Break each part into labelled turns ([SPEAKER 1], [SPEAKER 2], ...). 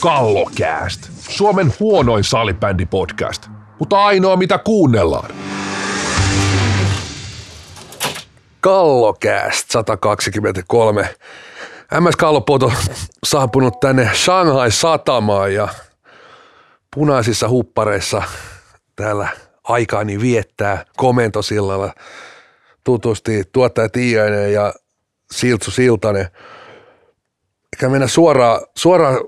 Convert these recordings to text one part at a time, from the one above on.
[SPEAKER 1] Kallokääst. Suomen huonoin salibändipodcast, mutta ainoa mitä kuunnellaan.
[SPEAKER 2] Kallokääst 123. MS Kallopot on saapunut tänne Shanghai satamaan ja punaisissa huppareissa täällä aikaani viettää komentosillalla tutusti tuottaja Tiiainen ja Siltsu Siltanen. Eikä mennä suoraan, suoraan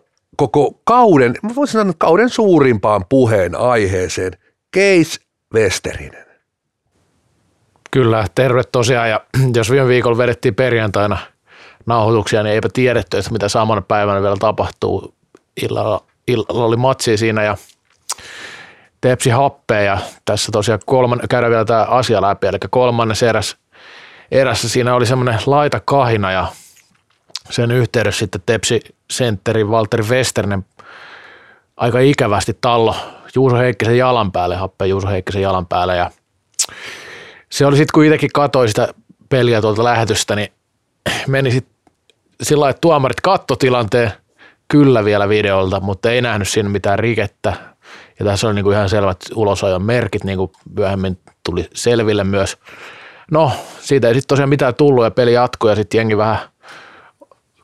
[SPEAKER 2] koko kauden, mä voisin sanoa kauden suurimpaan puheen aiheeseen, Case Westerinen.
[SPEAKER 3] Kyllä, terve tosiaan. Ja jos viime viikolla vedettiin perjantaina nauhoituksia, niin eipä tiedetty, että mitä samana päivänä vielä tapahtuu. Illalla, illalla oli matsi siinä ja tepsi happea ja tässä tosiaan kolman, käydään vielä tämä asia läpi, eli kolmannes eräs, erässä siinä oli semmoinen laita kahina ja sen yhteydessä sitten Tepsi sentteri Walter Westernen aika ikävästi tallo Juuso Heikkisen jalan päälle, happe Juuso Heikkisen jalan päälle ja se oli sitten kun itsekin katsoi sitä peliä tuolta lähetystä, niin meni sitten sillä lailla, että tuomarit kattotilanteen kyllä vielä videolta, mutta ei nähnyt siinä mitään rikettä. Ja tässä oli niinku ihan selvät ulosajon merkit, niin kuin myöhemmin tuli selville myös. No, siitä ei sitten tosiaan mitään tullut ja peli jatkui ja sitten jengi vähän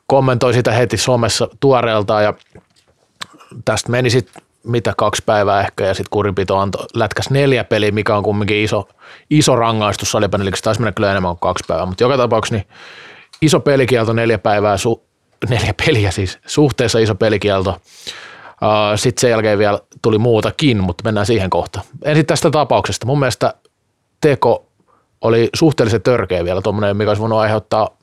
[SPEAKER 3] kommentoi sitä heti somessa tuoreeltaan ja tästä meni sitten mitä kaksi päivää ehkä ja sitten kurinpito antoi lätkäs neljä peliä, mikä on kumminkin iso, iso rangaistus salipäneliksi, taisi mennä kyllä enemmän kuin kaksi päivää, mutta joka tapauksessa niin iso pelikielto neljä päivää, su, neljä peliä siis, suhteessa iso pelikielto. Sitten sen jälkeen vielä tuli muutakin, mutta mennään siihen kohtaan. Ensin tästä tapauksesta. Mun mielestä teko oli suhteellisen törkeä vielä, tuommoinen, mikä olisi voinut aiheuttaa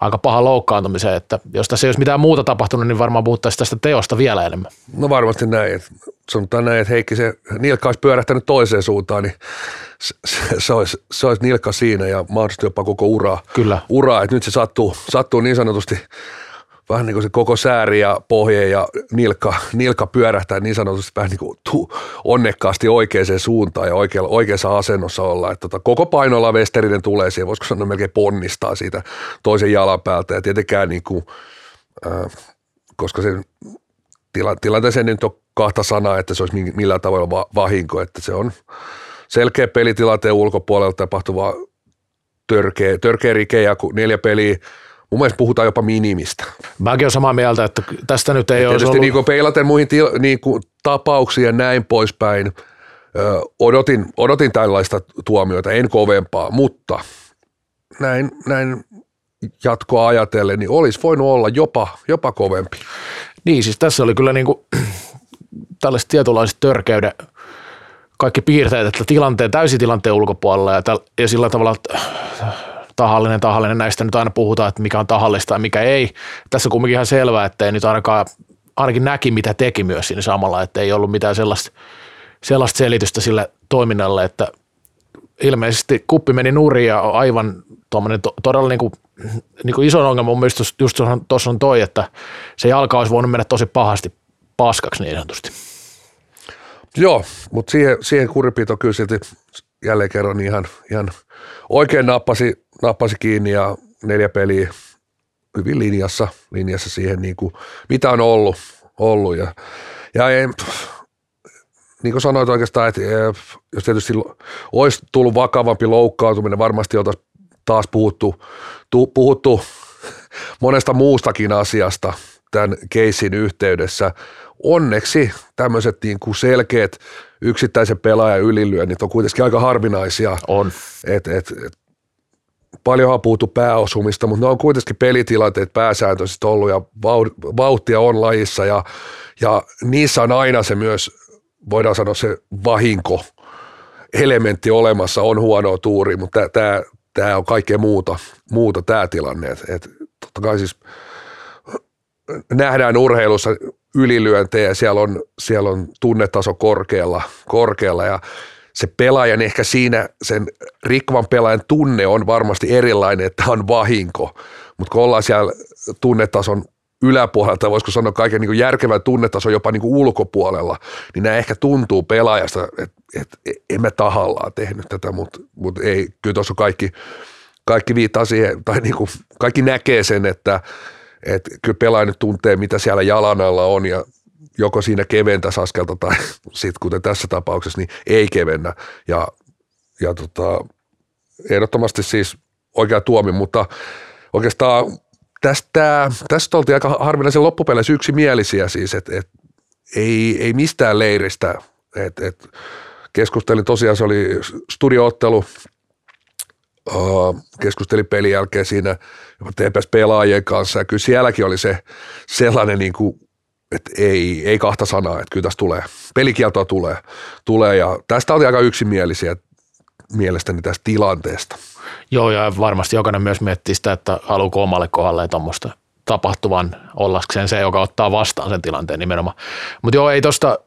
[SPEAKER 3] aika paha loukkaantumiseen, että jos tässä ei olisi mitään muuta tapahtunut, niin varmaan puhuttaisiin tästä teosta vielä enemmän.
[SPEAKER 2] No varmasti näin. Että sanotaan näin, että Heikki se nilkka olisi pyörähtänyt toiseen suuntaan, niin se, se, olisi, se olisi nilkka siinä ja mahdollisesti jopa koko uraa.
[SPEAKER 3] Kyllä.
[SPEAKER 2] Uraa, että nyt se sattuu, sattuu niin sanotusti vähän niin kuin se koko sääri ja pohje ja nilkka, nilkka pyörähtää niin sanotusti vähän niin kuin tu, onnekkaasti oikeaan suuntaan ja oikealla, oikeassa asennossa olla. Että tota, koko painolla Westerinen tulee siihen, voisiko sanoa melkein ponnistaa siitä toisen jalan päältä ja tietenkään niin kuin, äh, koska se tila, tilanteeseen nyt on kahta sanaa, että se olisi millään tavalla va, vahinko, että se on selkeä pelitilanteen ulkopuolelta tapahtuva törkeä, törkeä rike ja neljä peliä Mun mielestä puhutaan jopa minimistä.
[SPEAKER 3] Mäkin olen samaa mieltä, että tästä nyt ei ole
[SPEAKER 2] ollut... Tietysti niin peilaten muihin til, niin kuin tapauksia ja näin poispäin, ö, odotin, odotin tällaista tuomiota, en kovempaa, mutta näin, näin jatkoa ajatellen, niin olisi voinut olla jopa, jopa kovempi.
[SPEAKER 3] Niin, siis tässä oli kyllä niin kuin, tällaiset tietynlaiset törkeyden kaikki piirteet, että tilanteen, täysitilanteen ulkopuolella ja, täl, ja sillä tavalla, että tahallinen, tahallinen, näistä nyt aina puhutaan, että mikä on tahallista ja mikä ei. Tässä on kumminkin ihan selvää, että ei nyt ainakaan, ainakin näki mitä teki myös siinä samalla, että ei ollut mitään sellaista, sellaista selitystä sille toiminnalle, että ilmeisesti kuppi meni nurin ja aivan tuommoinen to, todella niin kuin, niin kuin ison ongelma mun mielestä just tuossa on toi, että se jalka olisi voinut mennä tosi pahasti paskaksi niin sanotusti.
[SPEAKER 2] Joo, mutta siihen, siihen kuripito kyllä silti jälleen kerran ihan, ihan oikein nappasi, nappasi kiinni ja neljä peliä hyvin linjassa, linjassa siihen, niin kuin, mitä on ollut. ollut ja, ja ei, niin kuin sanoit oikeastaan, että jos tietysti olisi tullut vakavampi loukkaantuminen, varmasti oltaisiin taas puhuttu, tu, puhuttu monesta muustakin asiasta tämän keissin yhteydessä. Onneksi tämmöiset niin kuin selkeät yksittäisen pelaajan ylilyönnit on kuitenkin aika harvinaisia.
[SPEAKER 3] On.
[SPEAKER 2] Et, et, et, paljonhan puhuttu pääosumista, mutta ne on kuitenkin pelitilanteet pääsääntöisesti ollut ja vauhtia on lajissa ja, ja niissä on aina se myös, voidaan sanoa se vahinko elementti olemassa, on huonoa tuuri, mutta tämä, tämä on kaikkea muuta, muuta tämä tilanne. Et, et, totta kai siis nähdään urheilussa ylilyöntejä, siellä on, siellä on tunnetaso korkealla, korkealla ja se pelaajan ehkä siinä, sen rikkovan pelaajan tunne on varmasti erilainen, että on vahinko, mutta kun ollaan siellä tunnetason yläpuolelta, voisiko sanoa kaiken niin järkevän tunnetason jopa niin ulkopuolella, niin nämä ehkä tuntuu pelaajasta, että, että en mä tahallaan tehnyt tätä, mutta, mutta ei, kyllä tuossa kaikki, kaikki viittaa siihen, tai niin kuin, kaikki näkee sen, että, että kyllä pelaaja nyt tuntee, mitä siellä jalan alla on ja joko siinä keventäisi askelta tai sitten kuten tässä tapauksessa, niin ei kevennä. Ja, ja tota, ehdottomasti siis oikea tuomi, mutta oikeastaan tästä, tästä oltiin aika harvinaisen loppupeleissä yksimielisiä siis, että et, ei, ei mistään leiristä. Et, et, keskustelin tosiaan, se oli studioottelu, uh, keskustelin pelin jälkeen siinä TPS pelaajien kanssa ja kyllä sielläkin oli se sellainen niin kuin, että ei, ei kahta sanaa, että kyllä tässä tulee, pelikieltoa tulee, tulee ja tästä oli aika yksimielisiä mielestäni tästä tilanteesta.
[SPEAKER 3] Joo, ja varmasti jokainen myös miettii sitä, että haluuko omalle kohdalle tuommoista tapahtuvan ollakseen se, joka ottaa vastaan sen tilanteen nimenomaan. Mutta joo, ei tosta,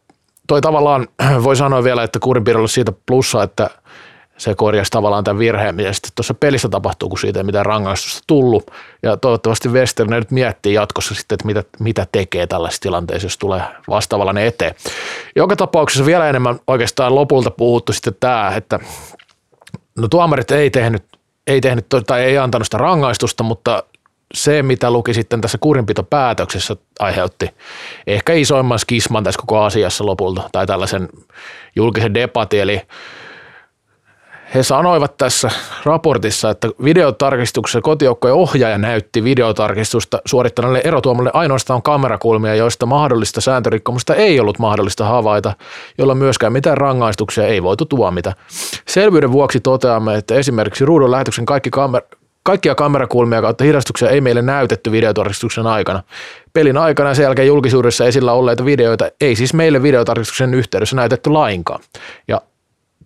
[SPEAKER 3] toi tavallaan voi sanoa vielä, että kurinpidolla siitä plussa, että se korjasi tavallaan tämän virheen, mitä sitten tuossa pelissä tapahtuu, kun siitä ei mitään rangaistusta tullut. Ja toivottavasti Westerner nyt miettii jatkossa sitten, että mitä, mitä tekee tällaisessa tilanteessa, jos tulee vastaavallainen eteen. Joka tapauksessa vielä enemmän oikeastaan lopulta puhuttu sitten tämä, että no tuomarit ei tehnyt, ei tehnyt tai ei antanut sitä rangaistusta, mutta se, mitä luki sitten tässä kurinpitopäätöksessä, aiheutti ehkä isoimman skisman tässä koko asiassa lopulta, tai tällaisen julkisen debatin, eli he sanoivat tässä raportissa, että videotarkistuksessa kotijoukkojen ohjaaja näytti videotarkistusta suorittaneelle erotuomalle ainoastaan kamerakulmia, joista mahdollista sääntörikkomusta ei ollut mahdollista havaita, jolla myöskään mitään rangaistuksia ei voitu tuomita. Selvyyden vuoksi toteamme, että esimerkiksi ruudun lähetyksen kaikki kamer- kaikkia kamerakulmia kautta hidastuksia ei meille näytetty videotarkistuksen aikana. Pelin aikana ja sen jälkeen julkisuudessa esillä olleita videoita ei siis meille videotarkistuksen yhteydessä näytetty lainkaan. Ja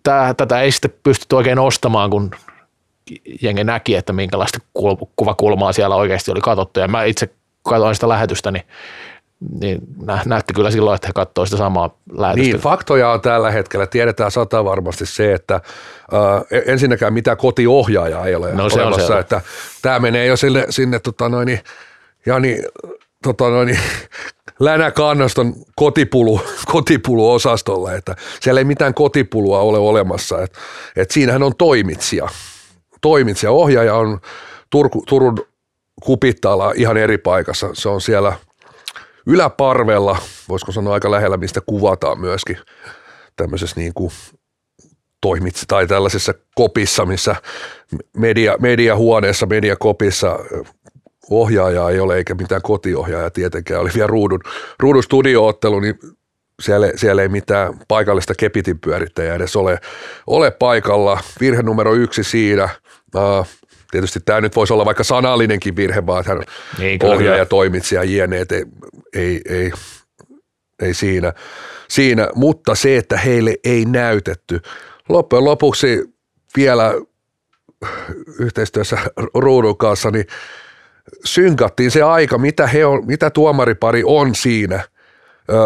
[SPEAKER 3] tää, tätä ei sitten pystytty oikein ostamaan, kun jengi näki, että minkälaista kuvakulmaa siellä oikeasti oli katsottu. Ja mä itse katsoin sitä lähetystä, niin niin näytti kyllä silloin, että he katsoivat sitä samaa lähetystä.
[SPEAKER 2] Niin, faktoja on tällä hetkellä. Tiedetään sata varmasti se, että äh, ensinnäkään mitä kotiohjaaja ei ole no, se olemassa. On että tämä menee jo sinne, sinne tota noin, ja niin, tota noin, Länä Kannaston kotipulu, kotipuluosastolle, että siellä ei mitään kotipulua ole olemassa. että et siinähän on toimitsija. Toimitsija, ohjaaja on Turku, Turun kupittaalla ihan eri paikassa. Se on siellä yläparvella, voisiko sanoa aika lähellä, mistä kuvataan myöskin tämmöisessä niin kuin toimitsi tai tällaisessa kopissa, missä media, mediahuoneessa, mediakopissa ohjaajaa ei ole eikä mitään kotiohjaajaa tietenkään. Oli vielä ruudun, ruudun studioottelu, niin siellä, siellä ei mitään paikallista kepitin pyörittäjää edes ole, ole paikalla. Virhe numero yksi siinä. Uh, tietysti tämä nyt voisi olla vaikka sanallinenkin virhe, vaan hän niin, ohjaaja, toimitsija, jne. Ei, ei, ei, ei siinä, siinä. Mutta se, että heille ei näytetty. Loppujen lopuksi vielä yhteistyössä ruudun kanssa, niin synkattiin se aika, mitä, he on, mitä tuomaripari on siinä öö,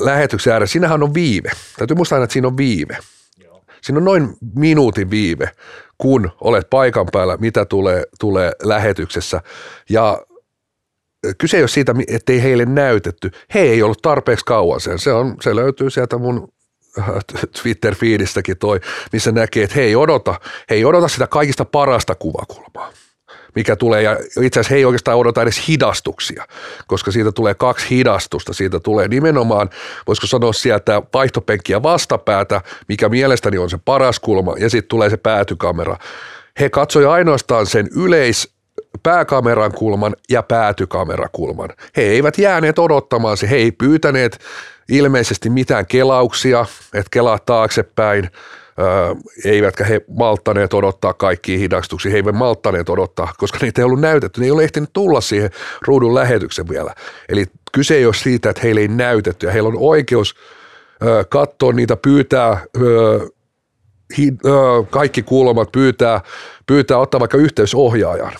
[SPEAKER 2] lähetyksen ääressä. Siinähän on viive. Täytyy muistaa aina, että siinä on viive. Joo. Siinä on noin minuutin viive, kun olet paikan päällä, mitä tulee, tulee lähetyksessä. Ja kyse ei ole siitä, ettei heille näytetty. He ei ollut tarpeeksi kauan sen. Se, on, se löytyy sieltä mun Twitter-fiidistäkin toi, missä näkee, että he ei odota, he ei odota sitä kaikista parasta kuvakulmaa mikä tulee, ja itse asiassa he ei oikeastaan odota edes hidastuksia, koska siitä tulee kaksi hidastusta, siitä tulee nimenomaan, voisiko sanoa sieltä vaihtopenkkiä vastapäätä, mikä mielestäni on se paras kulma, ja sitten tulee se päätykamera. He katsoi ainoastaan sen yleis, pääkameran kulman ja päätykamerakulman. He eivät jääneet odottamaan se, he ei pyytäneet ilmeisesti mitään kelauksia, että kelaa taaksepäin, eivätkä he malttaneet odottaa kaikkia hidastuksia, he eivät malttaneet odottaa, koska niitä ei ollut näytetty, ne ei ole ehtinyt tulla siihen ruudun lähetyksen vielä. Eli kyse ei ole siitä, että heille ei näytetty. Ja heillä on oikeus katsoa niitä, pyytää kaikki kuulemat, pyytää, pyytää ottaa vaikka yhteysohjaajan.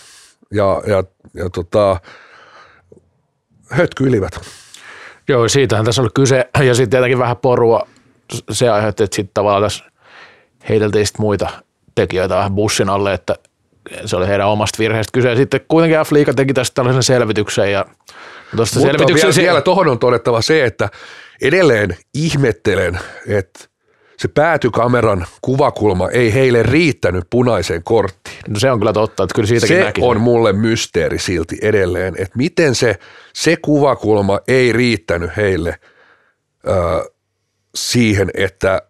[SPEAKER 2] Ja, ja, ja tota, hötkyilivät.
[SPEAKER 3] Joo, siitähän tässä oli kyse. Ja sitten tietenkin vähän porua. Se aiheutti, että sitten tavallaan tässä heiteltiin sitten muita tekijöitä vähän bussin alle, että se oli heidän omasta virheestä kyse. Ja sitten kuitenkin F-liiga teki tästä tällaisen selvityksen ja
[SPEAKER 2] tuosta selvityksen... Vielä, se... vielä tuohon on todettava se, että edelleen ihmettelen, että se päätykameran kuvakulma ei heille riittänyt punaiseen korttiin.
[SPEAKER 3] No se on kyllä totta, että kyllä siitäkin
[SPEAKER 2] Se
[SPEAKER 3] näki.
[SPEAKER 2] on mulle mysteeri silti edelleen, että miten se, se kuvakulma ei riittänyt heille ö, siihen, että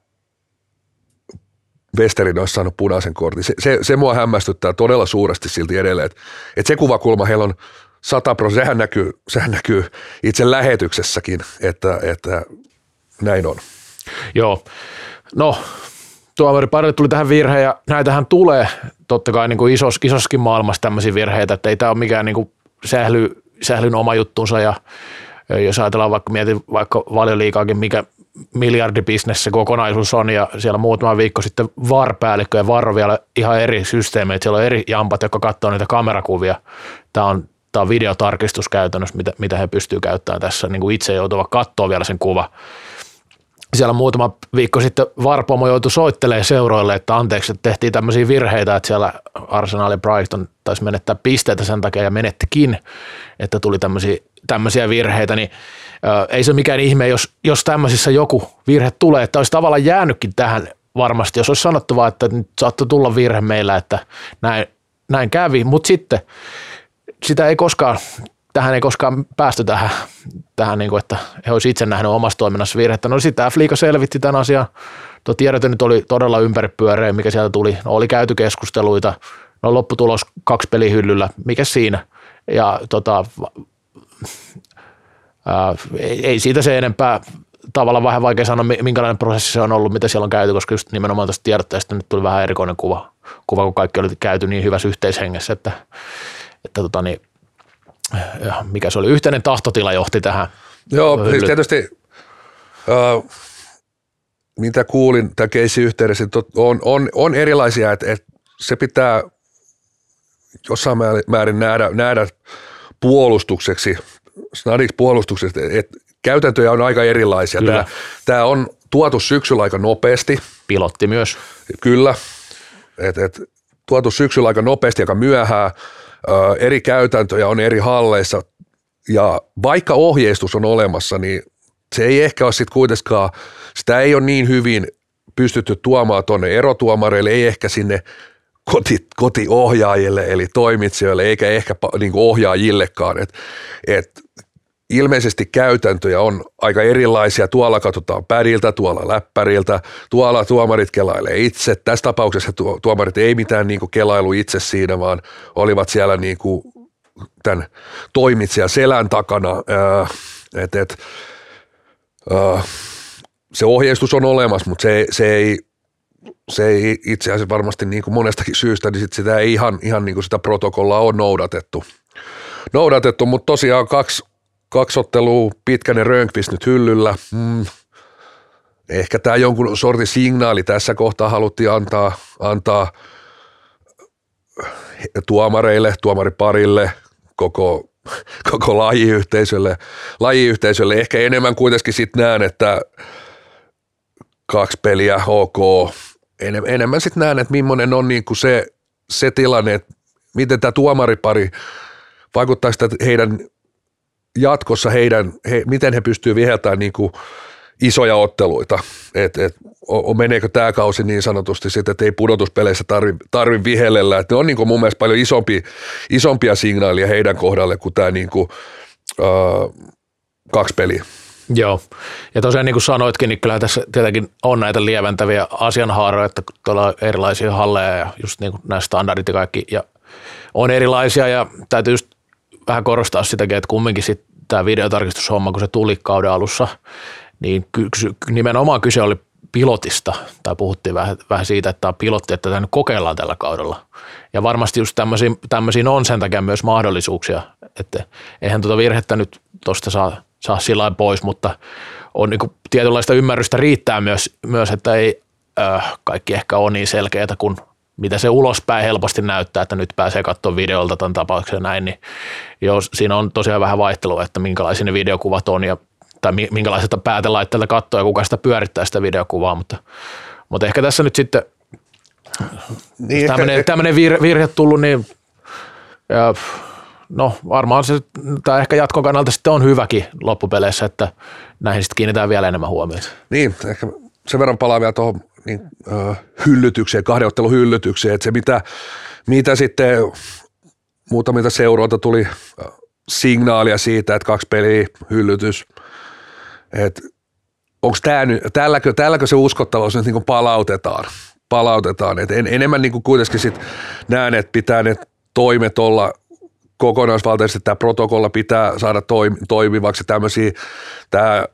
[SPEAKER 2] Westerin olisi saanut punaisen kortin. Se, se, se mua hämmästyttää todella suuresti silti edelleen, että, että se kuvakulma heillä on 100 prosenttia, sehän näkyy, sehän näkyy itse lähetyksessäkin, että, että näin on.
[SPEAKER 3] Joo, no tuomari parille tuli tähän virhe ja näitähän tulee totta kai niin kuin isos, isoskin maailmassa tämmöisiä virheitä, että ei tämä ole mikään niin kuin sähly, sählyn oma juttunsa ja jos ajatellaan vaikka, mietin vaikka valioliikaakin, mikä miljardibisnes se kokonaisuus on ja siellä muutama viikko sitten VAR-päällikkö ja VAR on vielä ihan eri systeemi, että siellä on eri jampat, jotka katsoo niitä kamerakuvia. Tämä on, tämä on videotarkistus käytännössä, mitä, mitä he pystyvät käyttämään tässä, niin kuin itse joutuva katsoa vielä sen kuva siellä muutama viikko sitten Varpomo joutui soittelemaan seuroille, että anteeksi, että tehtiin tämmöisiä virheitä, että siellä Arsenal ja Brighton taisi menettää pisteitä sen takia ja menettikin, että tuli tämmöisiä, tämmöisiä virheitä, niin ö, ei se mikään ihme, jos, jos tämmöisissä joku virhe tulee, että olisi tavallaan jäänytkin tähän varmasti, jos olisi sanottu vaan, että nyt saattoi tulla virhe meillä, että näin, näin kävi, mutta sitten sitä ei koskaan tähän ei koskaan päästy tähän, tähän niin kuin, että he olisivat itse nähneet omassa toiminnassa virhettä. No sitten Fliika selvitti tämän asian. Tuo tiedote nyt oli todella ympäripyöreä, mikä sieltä tuli. No, oli käyty keskusteluita. No lopputulos kaksi pelihyllyllä. Mikä siinä? Ja tota, ää, ei, ei siitä se enempää tavallaan vähän vaikea sanoa, minkälainen prosessi se on ollut, mitä siellä on käyty, koska just nimenomaan tästä tiedotteesta nyt tuli vähän erikoinen kuva, kuva kun kaikki oli käyty niin hyvässä yhteishengessä, että, että tota niin, mikä se oli, yhteinen tahtotila johti tähän.
[SPEAKER 2] Joo, siis tietysti uh, mitä kuulin tämän keissin yhteydessä, on, on, on erilaisia, että, että se pitää jossain määrin nähdä, nähdä puolustukseksi, snadiksi puolustukseksi, että käytäntöjä on aika erilaisia. Tämä, tämä on tuotu syksyllä aika nopeasti.
[SPEAKER 3] Pilotti myös.
[SPEAKER 2] Kyllä, että et, tuotu syksyllä aika nopeasti, aika myöhään eri käytäntöjä on eri halleissa ja vaikka ohjeistus on olemassa, niin se ei ehkä ole sitten kuitenkaan, sitä ei ole niin hyvin pystytty tuomaan tuonne erotuomareille, ei ehkä sinne koti, kotiohjaajille eli toimitsijoille eikä ehkä niin ohjaajillekaan. Et, et ilmeisesti käytäntöjä on aika erilaisia. Tuolla katsotaan pädiltä, tuolla läppäriltä, tuolla tuomarit kelailee itse. Tässä tapauksessa tuomarit ei mitään niin kuin kelailu itse siinä, vaan olivat siellä niin kuin tämän toimitsijan selän takana. Et, et, se ohjeistus on olemassa, mutta se, se ei se ei itse asiassa varmasti niin kuin monestakin syystä, niin sit sitä ei ihan, ihan niin kuin sitä protokollaa ole noudatettu. noudatettu mutta tosiaan kaksi kaksi ottelua, Pitkänen Rönkvist nyt hyllyllä. Mm. Ehkä tämä jonkun sortin signaali tässä kohtaa haluttiin antaa, antaa tuomareille, tuomariparille, koko, koko lajiyhteisölle, lajiyhteisölle. Ehkä enemmän kuitenkin sitten näen, että kaksi peliä, ok. En, enemmän sitten näen, että millainen on niinku se, se tilanne, että miten tämä tuomaripari vaikuttaa sitä heidän jatkossa heidän, he, miten he pystyvät viheltämään niin kuin isoja otteluita, että et, meneekö tämä kausi niin sanotusti sitten, että ei pudotuspeleissä tarvi, tarvi vihellellä, että ne on niin kuin mun mielestä paljon isompi, isompia signaalia heidän kohdalle kuin tämä niin kuin, äh, kaksi peliä.
[SPEAKER 3] Joo, ja tosiaan niin kuin sanoitkin, niin kyllä tässä tietenkin on näitä lieventäviä asianhaaroja, että tuolla on erilaisia halleja ja just niin kuin nämä standardit ja kaikki, ja on erilaisia ja täytyy just vähän korostaa sitäkin, että kumminkin sitten tämä videotarkistushomma, kun se tuli kauden alussa, niin ky- nimenomaan kyse oli pilotista, tai puhuttiin vähän, vähän siitä, että tämä on pilotti, että tämä nyt kokeillaan tällä kaudella. Ja varmasti just tämmöisiin on sen takia myös mahdollisuuksia, että eihän tuota virhettä nyt tuosta saa, saa sillä pois, mutta on niin kuin tietynlaista ymmärrystä riittää myös, myös että ei äh, kaikki ehkä ole niin selkeää kuin mitä se ulospäin helposti näyttää, että nyt pääsee katsomaan videolta tämän tapauksen näin, niin jo, siinä on tosiaan vähän vaihtelua, että minkälaisia ne videokuvat on ja tai minkälaisesta päätelaitteelta katsoo ja kuka sitä pyörittää sitä videokuvaa, mutta, mutta ehkä tässä nyt sitten niin, tämmöinen, ehkä, tämmöinen virhe, virhe tullut, niin ja, no varmaan se, tämä ehkä jatkon kannalta sitten on hyväkin loppupeleissä, että näihin sitten kiinnitetään vielä enemmän huomiota.
[SPEAKER 2] Niin, ehkä sen verran palaa vielä tuohon niin, hyllytykseen, kahden ottelun hyllytykseen, että se mitä, mitä sitten muutamilta seuroilta tuli signaalia siitä, että kaksi peliä hyllytys, että onko tälläkö, tälläkö se uskottavuus nyt niin palautetaan, palautetaan. Et en, enemmän niin kuin kuitenkin sit näen, että pitää ne toimet olla kokonaisvaltaisesti, tämä protokolla pitää saada toimivaksi, tämmöisiä, tämä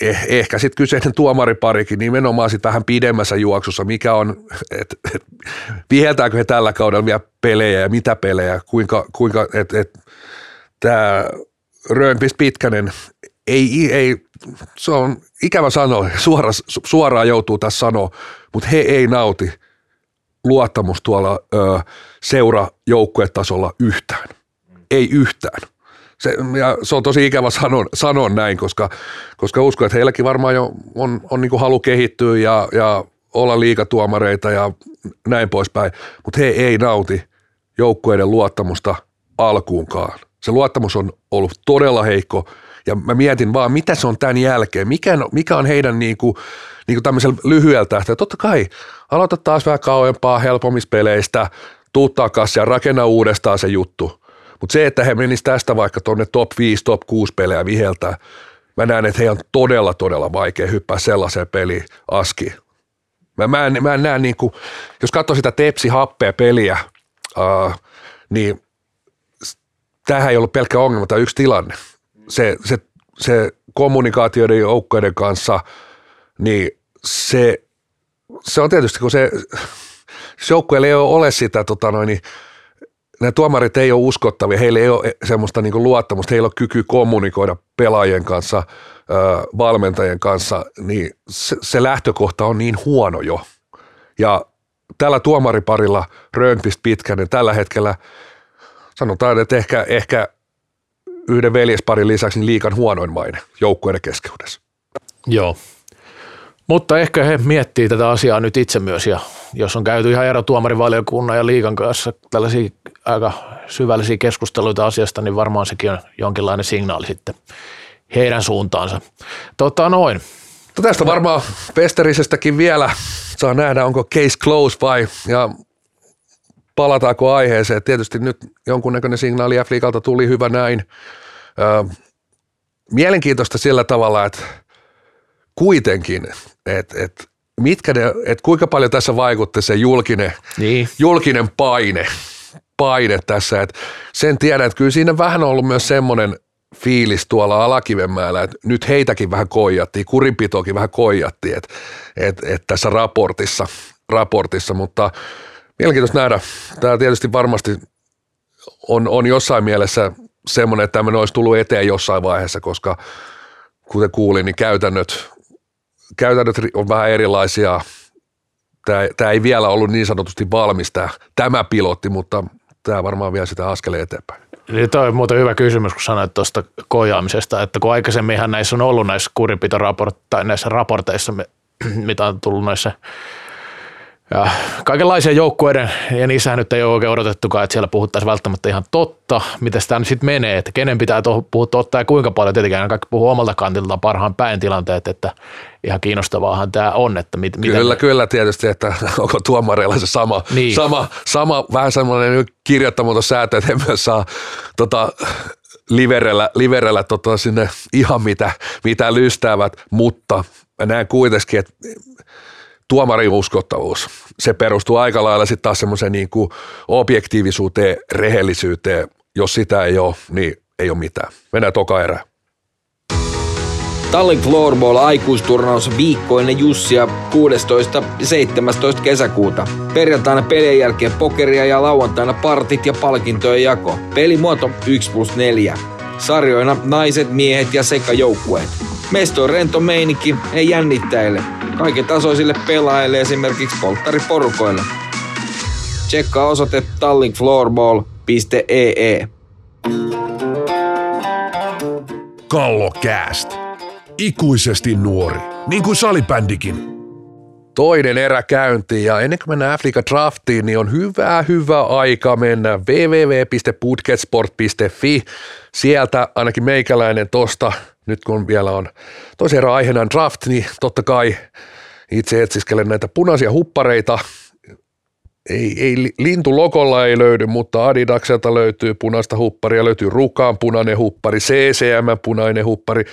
[SPEAKER 2] eh, ehkä sitten kyseinen tuomariparikin nimenomaan sitten vähän pidemmässä juoksussa, mikä on, että et, viheltääkö he tällä kaudella vielä pelejä ja mitä pelejä, kuinka, kuinka että et, tämä Rönnqvist Pitkänen ei, ei, se on ikävä sanoa, suora, suoraan joutuu tässä sanoa, mutta he ei nauti luottamus tuolla ö, seura-joukkuetasolla yhtään. Ei yhtään. Se, ja se on tosi ikävä sanoa, sanoa näin, koska, koska uskon, että heilläkin varmaan jo on, on niin halu kehittyä ja, ja olla liikatuomareita ja näin poispäin, mutta he ei nauti joukkueiden luottamusta alkuunkaan. Se luottamus on ollut todella heikko ja mä mietin vaan, mitä se on tämän jälkeen, mikä, mikä on heidän niin kuin, niin kuin tämmöisellä lyhyellä tähtäimellä. Totta kai, aloita taas vähän kauempaa helpomispeleistä, tuu takaisin ja rakenna uudestaan se juttu. Mutta se, että he menisivät tästä vaikka tuonne top 5, top 6 pelejä viheltää, mä näen, että he on todella, todella vaikea hyppää sellaiseen peliin aski. Mä, mä, en, mä en näe, niin kuin, jos katsoo sitä tepsi-happea peliä, uh, niin tämähän ei ollut pelkkä ongelma, tämä yksi tilanne. Se, se, se kommunikaatioiden joukkoiden kanssa, niin se, se on tietysti, kun se, se joukkueelle ei ole sitä tota noin, niin nämä tuomarit ei ole uskottavia, heillä ei ole semmoista niin luottamusta, heillä ei ole kyky kommunikoida pelaajien kanssa, valmentajien kanssa, niin se, se lähtökohta on niin huono jo. Ja tällä tuomariparilla Rönnqvist Pitkänen tällä hetkellä sanotaan, että ehkä, ehkä yhden veljesparin lisäksi niin liikan huonoin maine joukkueiden keskeudessä.
[SPEAKER 3] Joo, mutta ehkä he miettii tätä asiaa nyt itse myös ja jos on käyty ihan erotuomarivaliokunnan ja liikan kanssa tällaisia aika syvällisiä keskusteluita asiasta, niin varmaan sekin on jonkinlainen signaali sitten heidän suuntaansa. Tota noin.
[SPEAKER 2] No tästä varmaan Pesterisestäkin vielä saa nähdä, onko case close vai ja palataanko aiheeseen. Tietysti nyt jonkunnäköinen signaali f tuli hyvä näin. mielenkiintoista sillä tavalla, että kuitenkin, että et, mitkä ne, että kuinka paljon tässä vaikutti se julkinen, niin. julkinen paine, paine tässä. Et sen tiedän, että kyllä siinä vähän on ollut myös semmoinen fiilis tuolla Alakivenmäellä, että nyt heitäkin vähän koijattiin, kurinpitoakin vähän koijattiin, että et, et tässä raportissa, raportissa, mutta mielenkiintoista nähdä. Tämä tietysti varmasti on, on jossain mielessä semmoinen, että tämmöinen olisi tullut eteen jossain vaiheessa, koska kuten kuulin, niin käytännöt käytännöt on vähän erilaisia. Tämä, tämä ei vielä ollut niin sanotusti valmis tämä, tämä pilotti, mutta tämä varmaan vielä sitä askeleen eteenpäin.
[SPEAKER 3] Niin toi on muuten hyvä kysymys, kun sanoit tuosta kojaamisesta, että kun aikaisemminhan näissä on ollut näissä kurinpitoraporteissa, näissä raporteissa, mitä on tullut näissä ja kaikenlaisia joukkueiden, ja niissähän nyt ei ole oikein odotettukaan, että siellä puhuttaisiin välttämättä ihan totta, miten tämä nyt sitten menee, että kenen pitää to, puhua totta ja kuinka paljon, tietenkin kaikki puhuu omalta kantilta parhaan päin tilanteet, että ihan kiinnostavaahan tämä on, että mit,
[SPEAKER 2] miten... Kyllä, kyllä tietysti, että onko tuomareilla se sama, niin. sama, sama vähän semmoinen kirjoittamaton säätö, että he myös saa tota, liverellä, liverellä tota, sinne ihan mitä, mitä lystäävät, mutta näen kuitenkin, että tuomarin uskottavuus, se perustuu aika lailla sitten taas semmoiseen niin kuin objektiivisuuteen, rehellisyyteen. Jos sitä ei ole, niin ei ole mitään. Mennään toka erään.
[SPEAKER 4] Tallin Floorball aikuisturnaus viikkoinen Jussia 16-17 kesäkuuta. Perjantaina pelien jälkeen pokeria ja lauantaina partit ja palkintojen jako. Pelimuoto 1 plus 4. Sarjoina naiset, miehet ja sekajoukkueet. Mesto on rento meininki, ei jännittäjille. Kaiken tasoisille pelaajille esimerkiksi polttariporukoille. Tsekkaa osoite tallinkfloorball.ee.
[SPEAKER 1] Kallokääst. Ikuisesti nuori, niin kuin salibändikin.
[SPEAKER 2] Toinen erä käyntiin ja ennen kuin mennään Afrika Draftiin, niin on hyvä, hyvä aika mennä www.budgetsport.fi. Sieltä ainakin meikäläinen tosta nyt kun vielä on toisen aiheena draft, niin totta kai itse etsiskelen näitä punaisia huppareita, ei, ei, lintulokolla ei löydy, mutta Adidakselta löytyy punaista hupparia, löytyy Rukaan punainen huppari, CCM punainen huppari.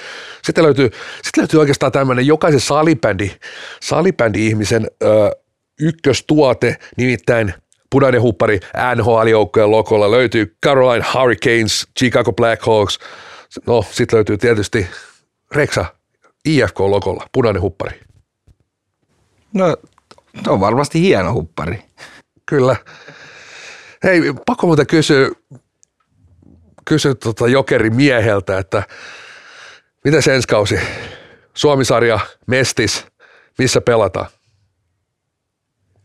[SPEAKER 2] Sitten löytyy, sitten löytyy oikeastaan tämmöinen jokaisen salibändi, salibändi-ihmisen ö, ykköstuote, nimittäin punainen huppari NHL-joukkojen lokolla. Löytyy Caroline Hurricanes, Chicago Blackhawks, no sitten löytyy tietysti Reksa IFK-lokolla, punainen huppari.
[SPEAKER 4] No, on varmasti hieno huppari.
[SPEAKER 2] Kyllä. Hei, pakko muuten kysyä, kysyä tota Jokeri mieheltä, että miten se ensi kausi? Suomisarja, Mestis, missä pelataan?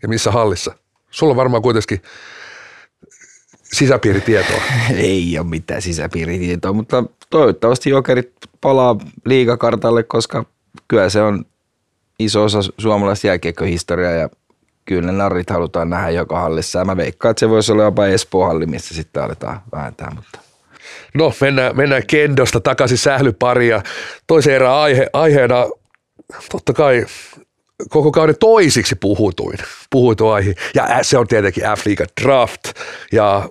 [SPEAKER 2] Ja missä hallissa? Sulla on varmaan kuitenkin sisäpiiritietoa.
[SPEAKER 4] Ei ole mitään sisäpiiritietoa, mutta toivottavasti Jokerit palaa liikakartalle, koska kyllä se on iso osa suomalaista jääkiekkohistoriaa ja kyllä ne narrit halutaan nähdä joka hallissa. Ja mä veikkaan, että se voisi olla jopa Espoo-halli, missä sitten aletaan vääntää. Mutta.
[SPEAKER 2] No mennään, mennään kendosta takaisin sählyparia. Toisen erään aihe, aiheena totta kai koko kauden toisiksi puhutuin, puhutuin aihe. Ja se on tietenkin F-Liiga Draft. Ja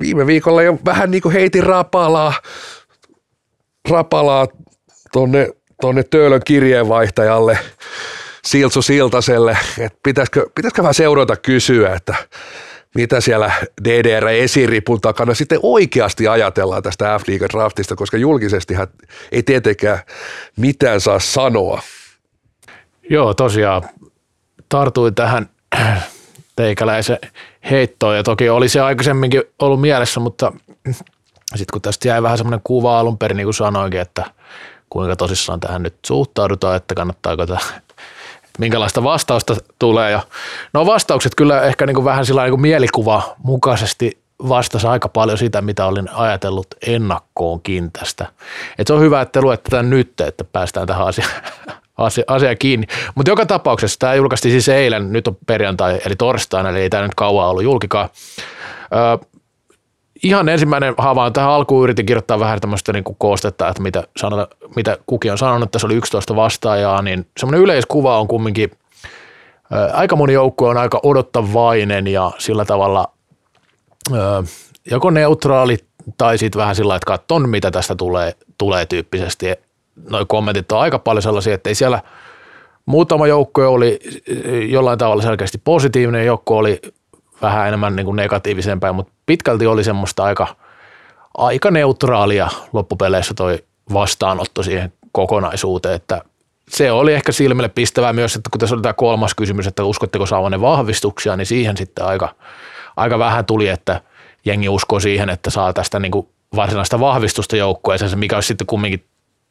[SPEAKER 2] viime viikolla jo vähän niin kuin heitin rapalaa, rapalaa tonne, tonne Töölön kirjeenvaihtajalle – Siltsu Siltaselle, että pitäisikö, pitäisikö vähän seurata kysyä, että mitä siellä DDR-esiripun takana sitten oikeasti ajatellaan tästä f draftista, koska julkisesti ei tietenkään mitään saa sanoa.
[SPEAKER 3] Joo, tosiaan tartuin tähän teikäläisen heittoon ja toki oli se aikaisemminkin ollut mielessä, mutta sitten kun tästä jäi vähän semmoinen kuva alun perin, niin kuin sanoinkin, että kuinka tosissaan tähän nyt suhtaudutaan, että kannattaako tämä minkälaista vastausta tulee. Ja, no vastaukset kyllä ehkä niin kuin vähän sillä niin kuin mielikuva mukaisesti vastasi aika paljon sitä, mitä olin ajatellut ennakkoonkin tästä. Et se on hyvä, että luette tämän nyt, että päästään tähän asiaan asia, asia kiinni. Mutta joka tapauksessa tämä julkaistiin siis eilen, nyt on perjantai eli torstaina, eli ei tämä nyt kauan ollut julkikaan. Ö, ihan ensimmäinen havainto tähän alkuun yritin kirjoittaa vähän tämmöistä niin kuin koostetta, että mitä, sanota, mitä kukin on sanonut, että se oli 11 vastaajaa, niin semmoinen yleiskuva on kumminkin, ää, aika moni joukko on aika odottavainen ja sillä tavalla ää, joko neutraali tai sitten vähän sillä että katson mitä tästä tulee, tulee tyyppisesti. Noi kommentit on aika paljon sellaisia, että ei siellä muutama joukko oli jollain tavalla selkeästi positiivinen, joukko oli vähän enemmän niin kuin negatiivisempaa, mutta pitkälti oli semmoista aika, aika neutraalia loppupeleissä toi vastaanotto siihen kokonaisuuteen, että se oli ehkä silmille pistävää myös, että kun tässä oli tämä kolmas kysymys, että uskotteko saavanne vahvistuksia, niin siihen sitten aika, aika vähän tuli, että jengi uskoo siihen, että saa tästä niin kuin varsinaista vahvistusta joukkueeseen, mikä olisi sitten kumminkin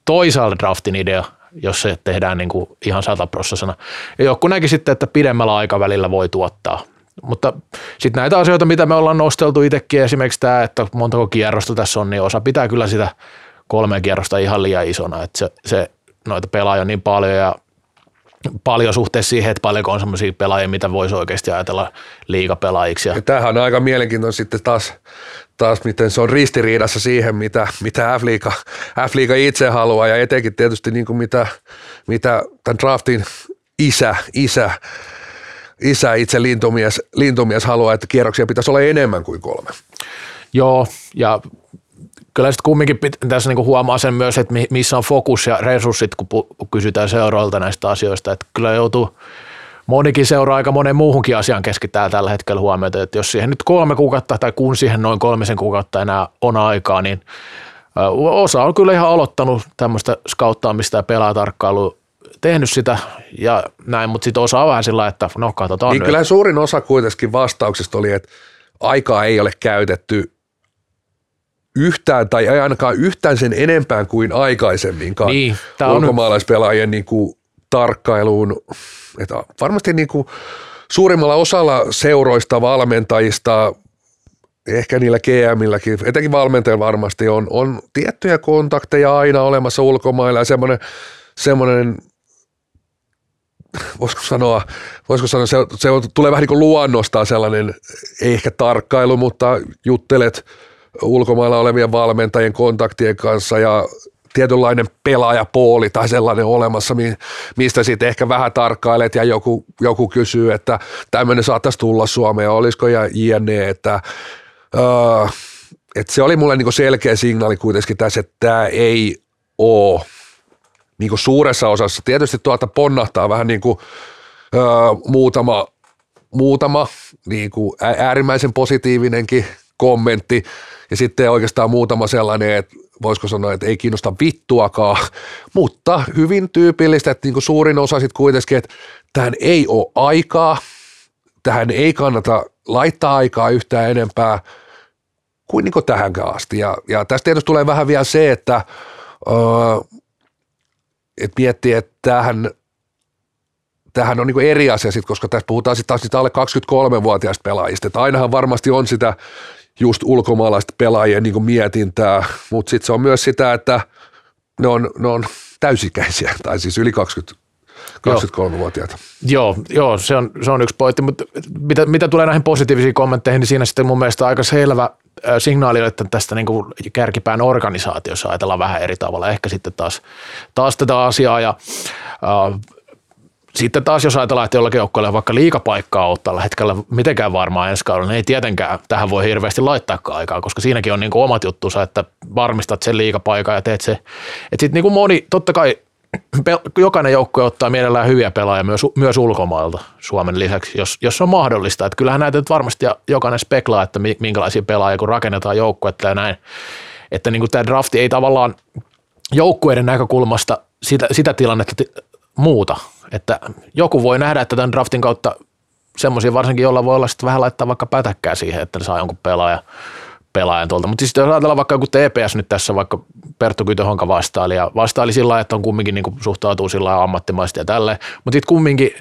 [SPEAKER 3] toisaalta draftin idea, jos se tehdään niin kuin ihan sataprossasena. Ja joku näki sitten, että pidemmällä aikavälillä voi tuottaa mutta sitten näitä asioita, mitä me ollaan nosteltu itsekin, esimerkiksi tämä, että montako kierrosta tässä on, niin osa pitää kyllä sitä kolme kierrosta ihan liian isona, että se, se noita pelaajia niin paljon ja paljon suhteessa siihen, että paljonko on sellaisia pelaajia, mitä voisi oikeasti ajatella liigapelaajiksi. Ja
[SPEAKER 2] tämähän on aika mielenkiintoista sitten taas, taas miten se on ristiriidassa siihen, mitä, mitä F-liiga, F-liiga itse haluaa ja etenkin tietysti niin kuin mitä, mitä tämän draftin isä, isä isä itse lintumies, lintumies haluaa, että kierroksia pitäisi olla enemmän kuin kolme.
[SPEAKER 3] Joo, ja kyllä sitten kumminkin tässä niinku huomaa sen myös, että missä on fokus ja resurssit, kun kysytään seurailta näistä asioista, että kyllä joutuu monikin seuraa aika monen muuhunkin asiaan keskittää tällä hetkellä huomiota, että jos siihen nyt kolme kuukautta tai kun siihen noin kolmisen kuukautta enää on aikaa, niin osa on kyllä ihan aloittanut tämmöistä skauttaamista ja pelaatarkkailua tehnyt sitä ja näin, mutta sitten osa on vähän sillä että no katsotaan
[SPEAKER 2] niin kyllä suurin osa kuitenkin vastauksista oli, että aikaa ei ole käytetty yhtään tai ei ainakaan yhtään sen enempään kuin aikaisemminkaan niin, ulkomaalaispelaajien niin kuin tarkkailuun. Että varmasti niin kuin suurimmalla osalla seuroista, valmentajista, ehkä niillä GMilläkin, etenkin valmentajilla varmasti on, on tiettyjä kontakteja aina olemassa ulkomailla ja semmoinen, semmoinen voisiko sanoa, voisiko sanoa se, se tulee vähän niin kuin luonnostaan sellainen, ei ehkä tarkkailu, mutta juttelet ulkomailla olevien valmentajien kontaktien kanssa ja tietynlainen pelaajapooli tai sellainen olemassa, mistä sitten ehkä vähän tarkkailet ja joku, joku kysyy, että tämmöinen saattaisi tulla Suomeen, olisiko ja jne, että uh, että se oli mulle niinku selkeä signaali kuitenkin tässä, että tämä ei ole niinku suuressa osassa. Tietysti tuolta ponnahtaa vähän niin kuin, öö, muutama, muutama niinku äärimmäisen positiivinenkin kommentti ja sitten oikeastaan muutama sellainen, että voisiko sanoa, että ei kiinnosta vittuakaan, mutta hyvin tyypillistä, että niinku suurin osa sitten kuitenkin, että tähän ei ole aikaa, tähän ei kannata laittaa aikaa yhtään enempää – kuin, niin kuin tähänkään asti. Ja, ja tästä tietysti tulee vähän vielä se, että öö, et miettii, että tähän, tähän on niin eri asia sit, koska tässä puhutaan sitten taas sitä alle 23-vuotiaista pelaajista. Että ainahan varmasti on sitä just ulkomaalaista pelaajien niin mietintää, mutta sitten se on myös sitä, että ne on, ne on täysikäisiä, tai siis yli 20, 23-vuotiaita.
[SPEAKER 3] Joo, joo se, on, se on yksi pointti, mutta mitä, mitä tulee näihin positiivisiin kommentteihin, niin siinä sitten mun mielestä aika selvä signaali, että tästä niin kuin kärkipään organisaatiossa ajatellaan vähän eri tavalla. Ehkä sitten taas, taas tätä asiaa ja äh, sitten taas jos ajatellaan, että jollakin joukkueella vaikka liikapaikkaa ole tällä hetkellä mitenkään varmaan ensi kaudella, niin ei tietenkään tähän voi hirveästi laittaa aikaa, koska siinäkin on niin kuin omat juttunsa, että varmistat sen liikapaikan ja teet se. Että sitten niin kuin moni, totta kai jokainen joukkue ottaa mielellään hyviä pelaajia myös, myös ulkomailta Suomen lisäksi, jos, jos on mahdollista. Että kyllähän näitä nyt varmasti jokainen speklaa, että minkälaisia pelaajia, kun rakennetaan joukkuetta ja näin. Että niin kuin tämä drafti ei tavallaan joukkueiden näkökulmasta sitä, sitä tilannetta muuta. Että joku voi nähdä, että tämän draftin kautta semmoisia varsinkin, jolla voi olla sitten vähän laittaa vaikka pätäkkää siihen, että ne saa jonkun pelaajan pelaajan tuolta. Mutta siis jos ajatellaan vaikka joku TPS nyt tässä, vaikka Perttu Kytöhonka vastaili, ja vastaili sillä lailla, että on kumminkin niin kuin suhtautuu sillä lailla ammattimaisesti ja tälleen, mutta sitten kumminkin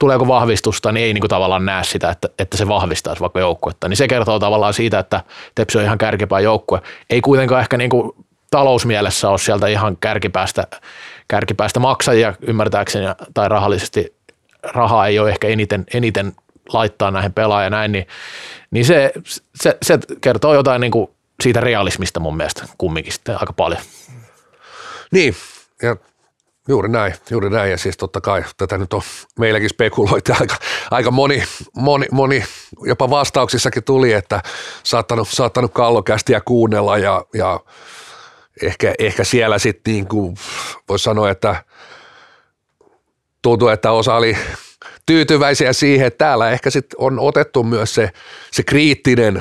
[SPEAKER 3] tuleeko vahvistusta, niin ei niin kuin tavallaan näe sitä, että, että se vahvistaisi vaikka joukkuetta. Niin se kertoo tavallaan siitä, että Tepsi on ihan kärkipää joukkue. Ei kuitenkaan ehkä niin kuin talousmielessä ole sieltä ihan kärkipäästä, kärkipäästä maksajia ymmärtääkseni tai rahallisesti rahaa ei ole ehkä eniten, eniten laittaa näihin pelaajia näin, niin, niin se, se, se, kertoo jotain niin kuin siitä realismista mun mielestä kumminkin sitten aika paljon.
[SPEAKER 2] Niin, ja juuri näin, juuri näin. Ja siis totta kai tätä nyt on meilläkin spekuloitu aika, aika moni, moni, moni, jopa vastauksissakin tuli, että saattanut, saattanut kallokästiä kuunnella ja, ja ehkä, ehkä siellä sitten niin kuin voisi sanoa, että tuntuu, että osa oli tyytyväisiä siihen, että täällä ehkä sit on otettu myös se, se kriittinen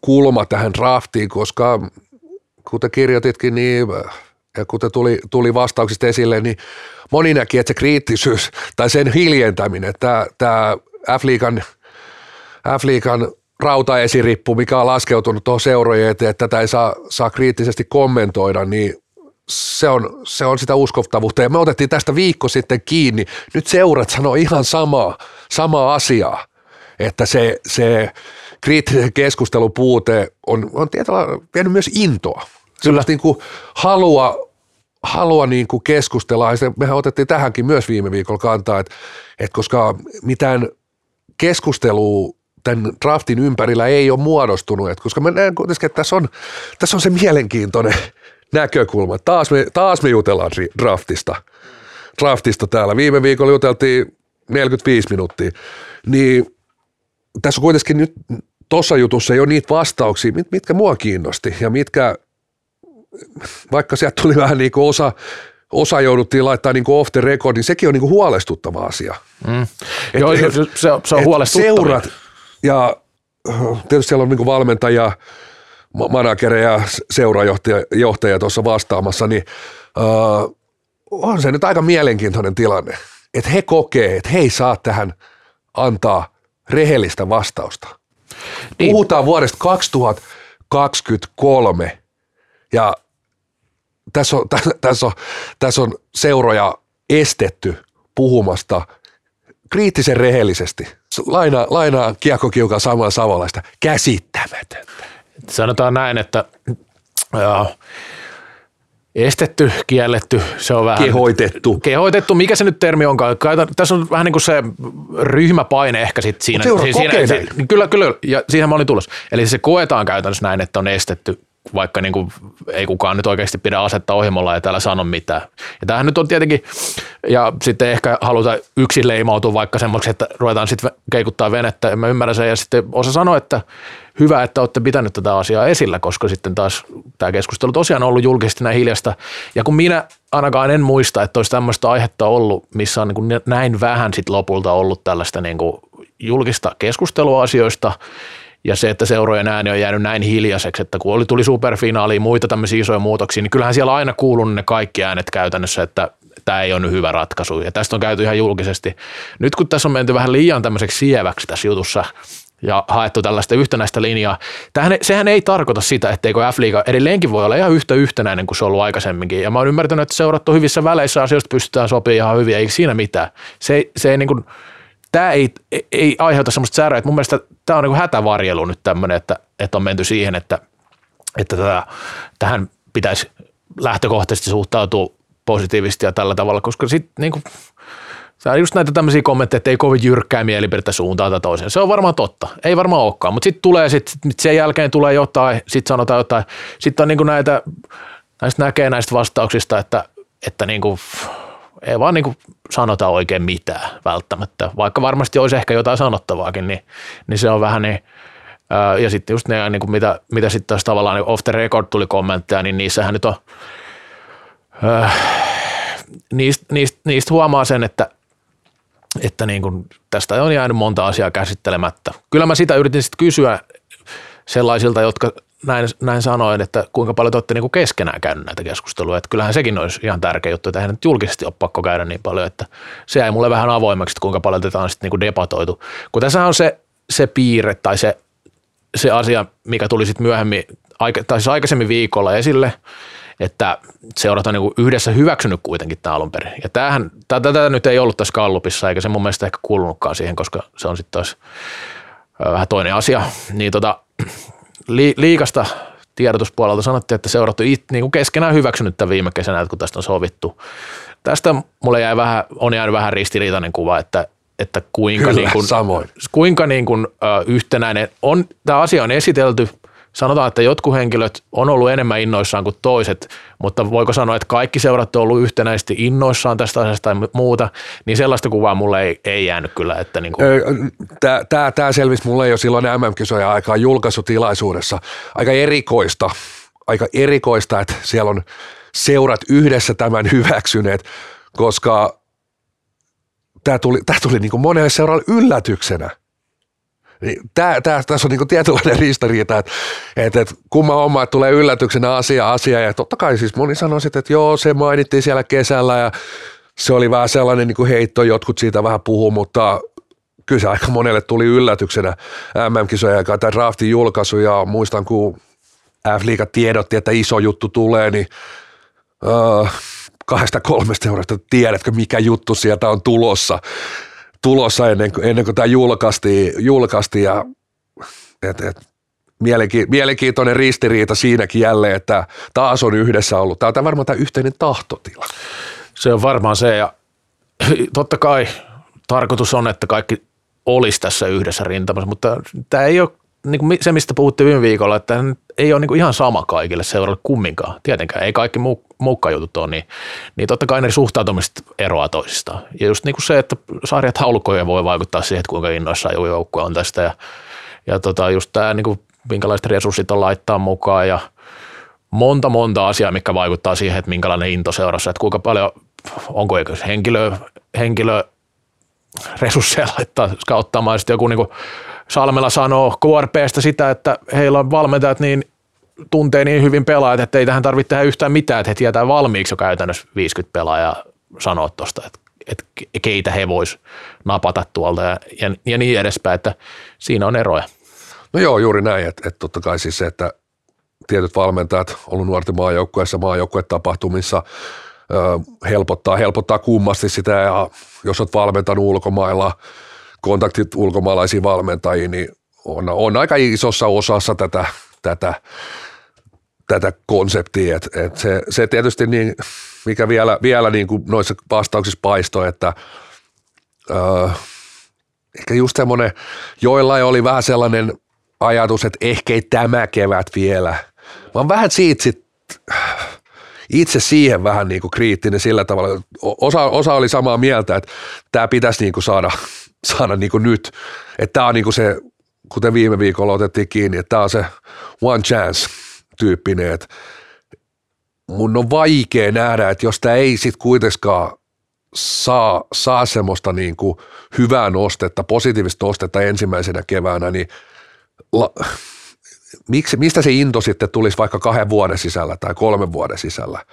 [SPEAKER 2] kulma tähän draftiin, koska kuten kirjoititkin, niin ja kuten tuli, tuli vastauksista esille, niin moni näki, että se kriittisyys tai sen hiljentäminen, tämä, tämä F-liigan, F-liigan rautaesirippu, mikä on laskeutunut tuohon seurojen eteen, että tätä ei saa, saa kriittisesti kommentoida, niin se on, se on sitä uskottavuutta. Ja me otettiin tästä viikko sitten kiinni. Nyt seurat sanoo ihan samaa, samaa asiaa, että se, se kriittisen keskustelun puute on, on tietyllä vienyt myös intoa. Kyllä. Niin kuin halua, halua niin kuin keskustella, ja mehän otettiin tähänkin myös viime viikolla kantaa, että, että koska mitään keskustelua tämän draftin ympärillä ei ole muodostunut, että koska mä näen kuitenkin, että tässä on, tässä on se mielenkiintoinen – näkökulma. Taas me, taas me jutellaan draftista. Draftista täällä. Viime viikolla juteltiin 45 minuuttia. Niin tässä on kuitenkin nyt tuossa jutussa jo niitä vastauksia, mit, mitkä mua kiinnosti ja mitkä, vaikka sieltä tuli vähän niin kuin osa, osa jouduttiin laittaa niin kuin off the record, niin sekin on niin kuin huolestuttava asia.
[SPEAKER 3] Mm. Et, Joo, et, se, se, on huolestuttava. Seurat
[SPEAKER 2] ja tietysti siellä on niin kuin valmentajia, managereja, seurajohtaja tuossa vastaamassa, niin uh, on se nyt aika mielenkiintoinen tilanne, että he kokee, että he ei saa tähän antaa rehellistä vastausta. Niin. Puhutaan vuodesta 2023 ja tässä on, tässä on, tässä on seuroja estetty puhumasta kriittisen rehellisesti. Lainaa, lainaa kiekkokiukan samalla savolaista. Käsittämätöntä.
[SPEAKER 3] Sanotaan näin, että ja, estetty, kielletty, se on vähän...
[SPEAKER 2] Kehoitettu.
[SPEAKER 3] Kehoitettu, mikä se nyt termi onkaan? Tässä on vähän niin kuin se ryhmäpaine ehkä sitten siinä.
[SPEAKER 2] Mutta siinä,
[SPEAKER 3] siinä, kyllä, kyllä, ja siihen mä olin tulossa. Eli se koetaan käytännössä näin, että on estetty vaikka niin kuin ei kukaan nyt oikeasti pidä asetta ohjelmalla ja täällä sano mitään. Ja tämähän nyt on tietenkin, ja sitten ehkä haluta yksin leimautua vaikka semmoiksi, että ruvetaan sitten keikuttaa venettä, ja mä ymmärrän sen, ja sitten osa sanoi, että hyvä, että olette pitänyt tätä asiaa esillä, koska sitten taas tämä keskustelu tosiaan on ollut julkisesti näin hiljasta, ja kun minä ainakaan en muista, että olisi tämmöistä aihetta ollut, missä on niin kuin näin vähän sit lopulta ollut tällaista niin kuin julkista keskustelua asioista, ja se, että seurojen ääni on jäänyt näin hiljaiseksi, että kun oli, tuli superfinaaliin muita tämmöisiä isoja muutoksia, niin kyllähän siellä aina kuulunut ne kaikki äänet käytännössä, että tämä ei ole nyt hyvä ratkaisu. Ja tästä on käyty ihan julkisesti. Nyt kun tässä on menty vähän liian tämmöiseksi sieväksi tässä jutussa, ja haettu tällaista yhtenäistä linjaa. Tähän, sehän ei tarkoita sitä, etteikö F-liiga edelleenkin voi olla ihan yhtä yhtenäinen kuin se on ollut aikaisemminkin. Ja mä oon ymmärtänyt, että seurattu hyvissä väleissä asioista pystytään sopimaan ihan hyvin, ei siinä mitään. Se, se ei niin kuin, tämä ei, ei aiheuta semmoista säröä, että mun mielestä tämä on niin hätävarjelu nyt tämmöinen, että, että on menty siihen, että, että tätä, tähän pitäisi lähtökohtaisesti suhtautua positiivisesti ja tällä tavalla, koska sitten niin kuin, se on just näitä tämmöisiä kommentteja, että ei kovin jyrkkää mielipidettä suuntaan tai toiseen. Se on varmaan totta. Ei varmaan olekaan, mutta sitten tulee, sit, sit sen jälkeen tulee jotain, sitten sanotaan jotain. Sitten on niin kuin näitä, näistä näkee näistä vastauksista, että, että niin kuin, ei vaan niin kuin sanota oikein mitään välttämättä, vaikka varmasti olisi ehkä jotain sanottavaakin, niin, niin se on vähän niin, ja sitten just ne, niin kuin mitä, mitä sitten taas tavallaan niin off the record tuli kommentteja, niin niissähän nyt on, niistä, niistä, niistä huomaa sen, että, että niin kuin tästä on jäänyt monta asiaa käsittelemättä. Kyllä mä sitä yritin sitten kysyä sellaisilta, jotka näin, näin sanoin, että kuinka paljon te olette niin keskenään käynyt näitä keskusteluja. Että kyllähän sekin olisi ihan tärkeä juttu, että eihän nyt julkisesti ole pakko käydä niin paljon, että se jäi mulle vähän avoimeksi, että kuinka paljon tätä on sitten niin debatoitu. Kun tässä on se, se piirre tai se, se asia, mikä tuli sitten myöhemmin, tai siis aikaisemmin viikolla esille, että seurat on niin yhdessä hyväksynyt kuitenkin tämä alun perin. Ja tämähän, tätä nyt ei ollut tässä kallupissa, eikä se mun mielestä ehkä kuulunutkaan siihen, koska se on sitten taas vähän toinen asia. Niin tota, li, liikasta tiedotuspuolelta sanottiin, että seurat on it, niin kuin keskenään hyväksynyt tämän viime kesänä, että kun tästä on sovittu. Tästä mulle jäi vähän, on jäänyt vähän ristiriitainen kuva, että, että kuinka,
[SPEAKER 2] Kyllä,
[SPEAKER 3] niin kuin,
[SPEAKER 2] samoin.
[SPEAKER 3] kuinka niin kuin, ö, yhtenäinen on. Tämä asia on esitelty – sanotaan, että jotkut henkilöt on ollut enemmän innoissaan kuin toiset, mutta voiko sanoa, että kaikki seurat on ollut yhtenäisesti innoissaan tästä asiasta tai muuta, niin sellaista kuvaa mulle ei, ei jäänyt kyllä. Että niin kuin.
[SPEAKER 2] Tämä, tämä selvisi mulle jo silloin MM-kisoja aikaa julkaisutilaisuudessa. Aika erikoista, aika erikoista, että siellä on seurat yhdessä tämän hyväksyneet, koska tämä tuli, tämä tuli niin kuin monelle seuralle yllätyksenä – niin tää, tää, tässä on niinku tietynlainen ristiriita, että et, et kumma homma, että tulee yllätyksenä asia asia. Ja totta kai siis moni sanoi sitten, että joo se mainittiin siellä kesällä ja se oli vähän sellainen niinku heitto, jotkut siitä vähän puhuu, mutta kyllä se aika monelle tuli yllätyksenä MM-kisojen aikaa tämä draftin julkaisu ja muistan kun F-liiga tiedotti, että iso juttu tulee, niin uh, kahdesta kolmesta eurosta. Tiedätkö mikä juttu sieltä on tulossa tulossa ennen, ennen kuin tämä julkaistiin, julkaistiin ja et, et, mielenki, mielenkiintoinen ristiriita siinäkin jälleen, että taas on yhdessä ollut. Tämä on varmaan tämä yhteinen tahtotila.
[SPEAKER 3] Se on varmaan se ja totta kai tarkoitus on, että kaikki olisi tässä yhdessä rintamassa, mutta tämä ei ole niin kuin se, mistä puhuttiin viime viikolla, että ei ole niin kuin ihan sama kaikille seuralle kumminkaan. Tietenkään ei kaikki muu, muukka jutut ole, niin, niin totta kai ne suhtautumiset eroaa toisistaan. Ja just niin kuin se, että sarjat haulukoja voi vaikuttaa siihen, että kuinka innoissaan joukkue on tästä. Ja, ja tota, just tämä, niin kuin, minkälaiset resurssit on laittaa mukaan ja monta monta asiaa, mikä vaikuttaa siihen, että minkälainen into seurassa, että kuinka paljon, onko henkilö, henkilö resursseja laittaa skauttaamaan, sitten joku niin kuin Salmela sanoo KRPstä sitä, että heillä on valmentajat niin tuntee niin hyvin pelaajat, että ei tähän tarvitse tehdä yhtään mitään, että he tietää valmiiksi jo käytännössä 50 pelaajaa sanoa tuosta, että, että keitä he vois napata tuolta ja, ja, ja niin edespäin, että siinä on eroja.
[SPEAKER 2] No joo, juuri näin, että, että totta kai siis se, että tietyt valmentajat ollut nuorten maajoukkueessa, maajoukkuetapahtumissa helpottaa, helpottaa kummasti sitä ja jos olet valmentanut ulkomailla – kontaktit ulkomaalaisiin valmentajiin, niin on, on aika isossa osassa tätä, tätä, tätä konseptia. Et, et se, se, tietysti, niin, mikä vielä, vielä niin kuin noissa vastauksissa paistoi, että öö, ehkä just semmoinen, joillain oli vähän sellainen ajatus, että ehkä ei tämä kevät vielä Mä oon vähän siitä sit, itse siihen vähän niin kuin kriittinen sillä tavalla. Osa, osa oli samaa mieltä, että tämä pitäisi niin kuin saada, saada niin kuin nyt. Että tämä on niin kuin se, kuten viime viikolla otettiin kiinni, että tämä on se one chance tyyppinen, että mun on vaikea nähdä, että jos tämä ei sitten kuitenkaan saa, saa semmoista niin kuin hyvää nostetta, positiivista nostetta ensimmäisenä keväänä, niin la, miksi, mistä se into sitten tulisi vaikka kahden vuoden sisällä tai kolmen vuoden sisällä?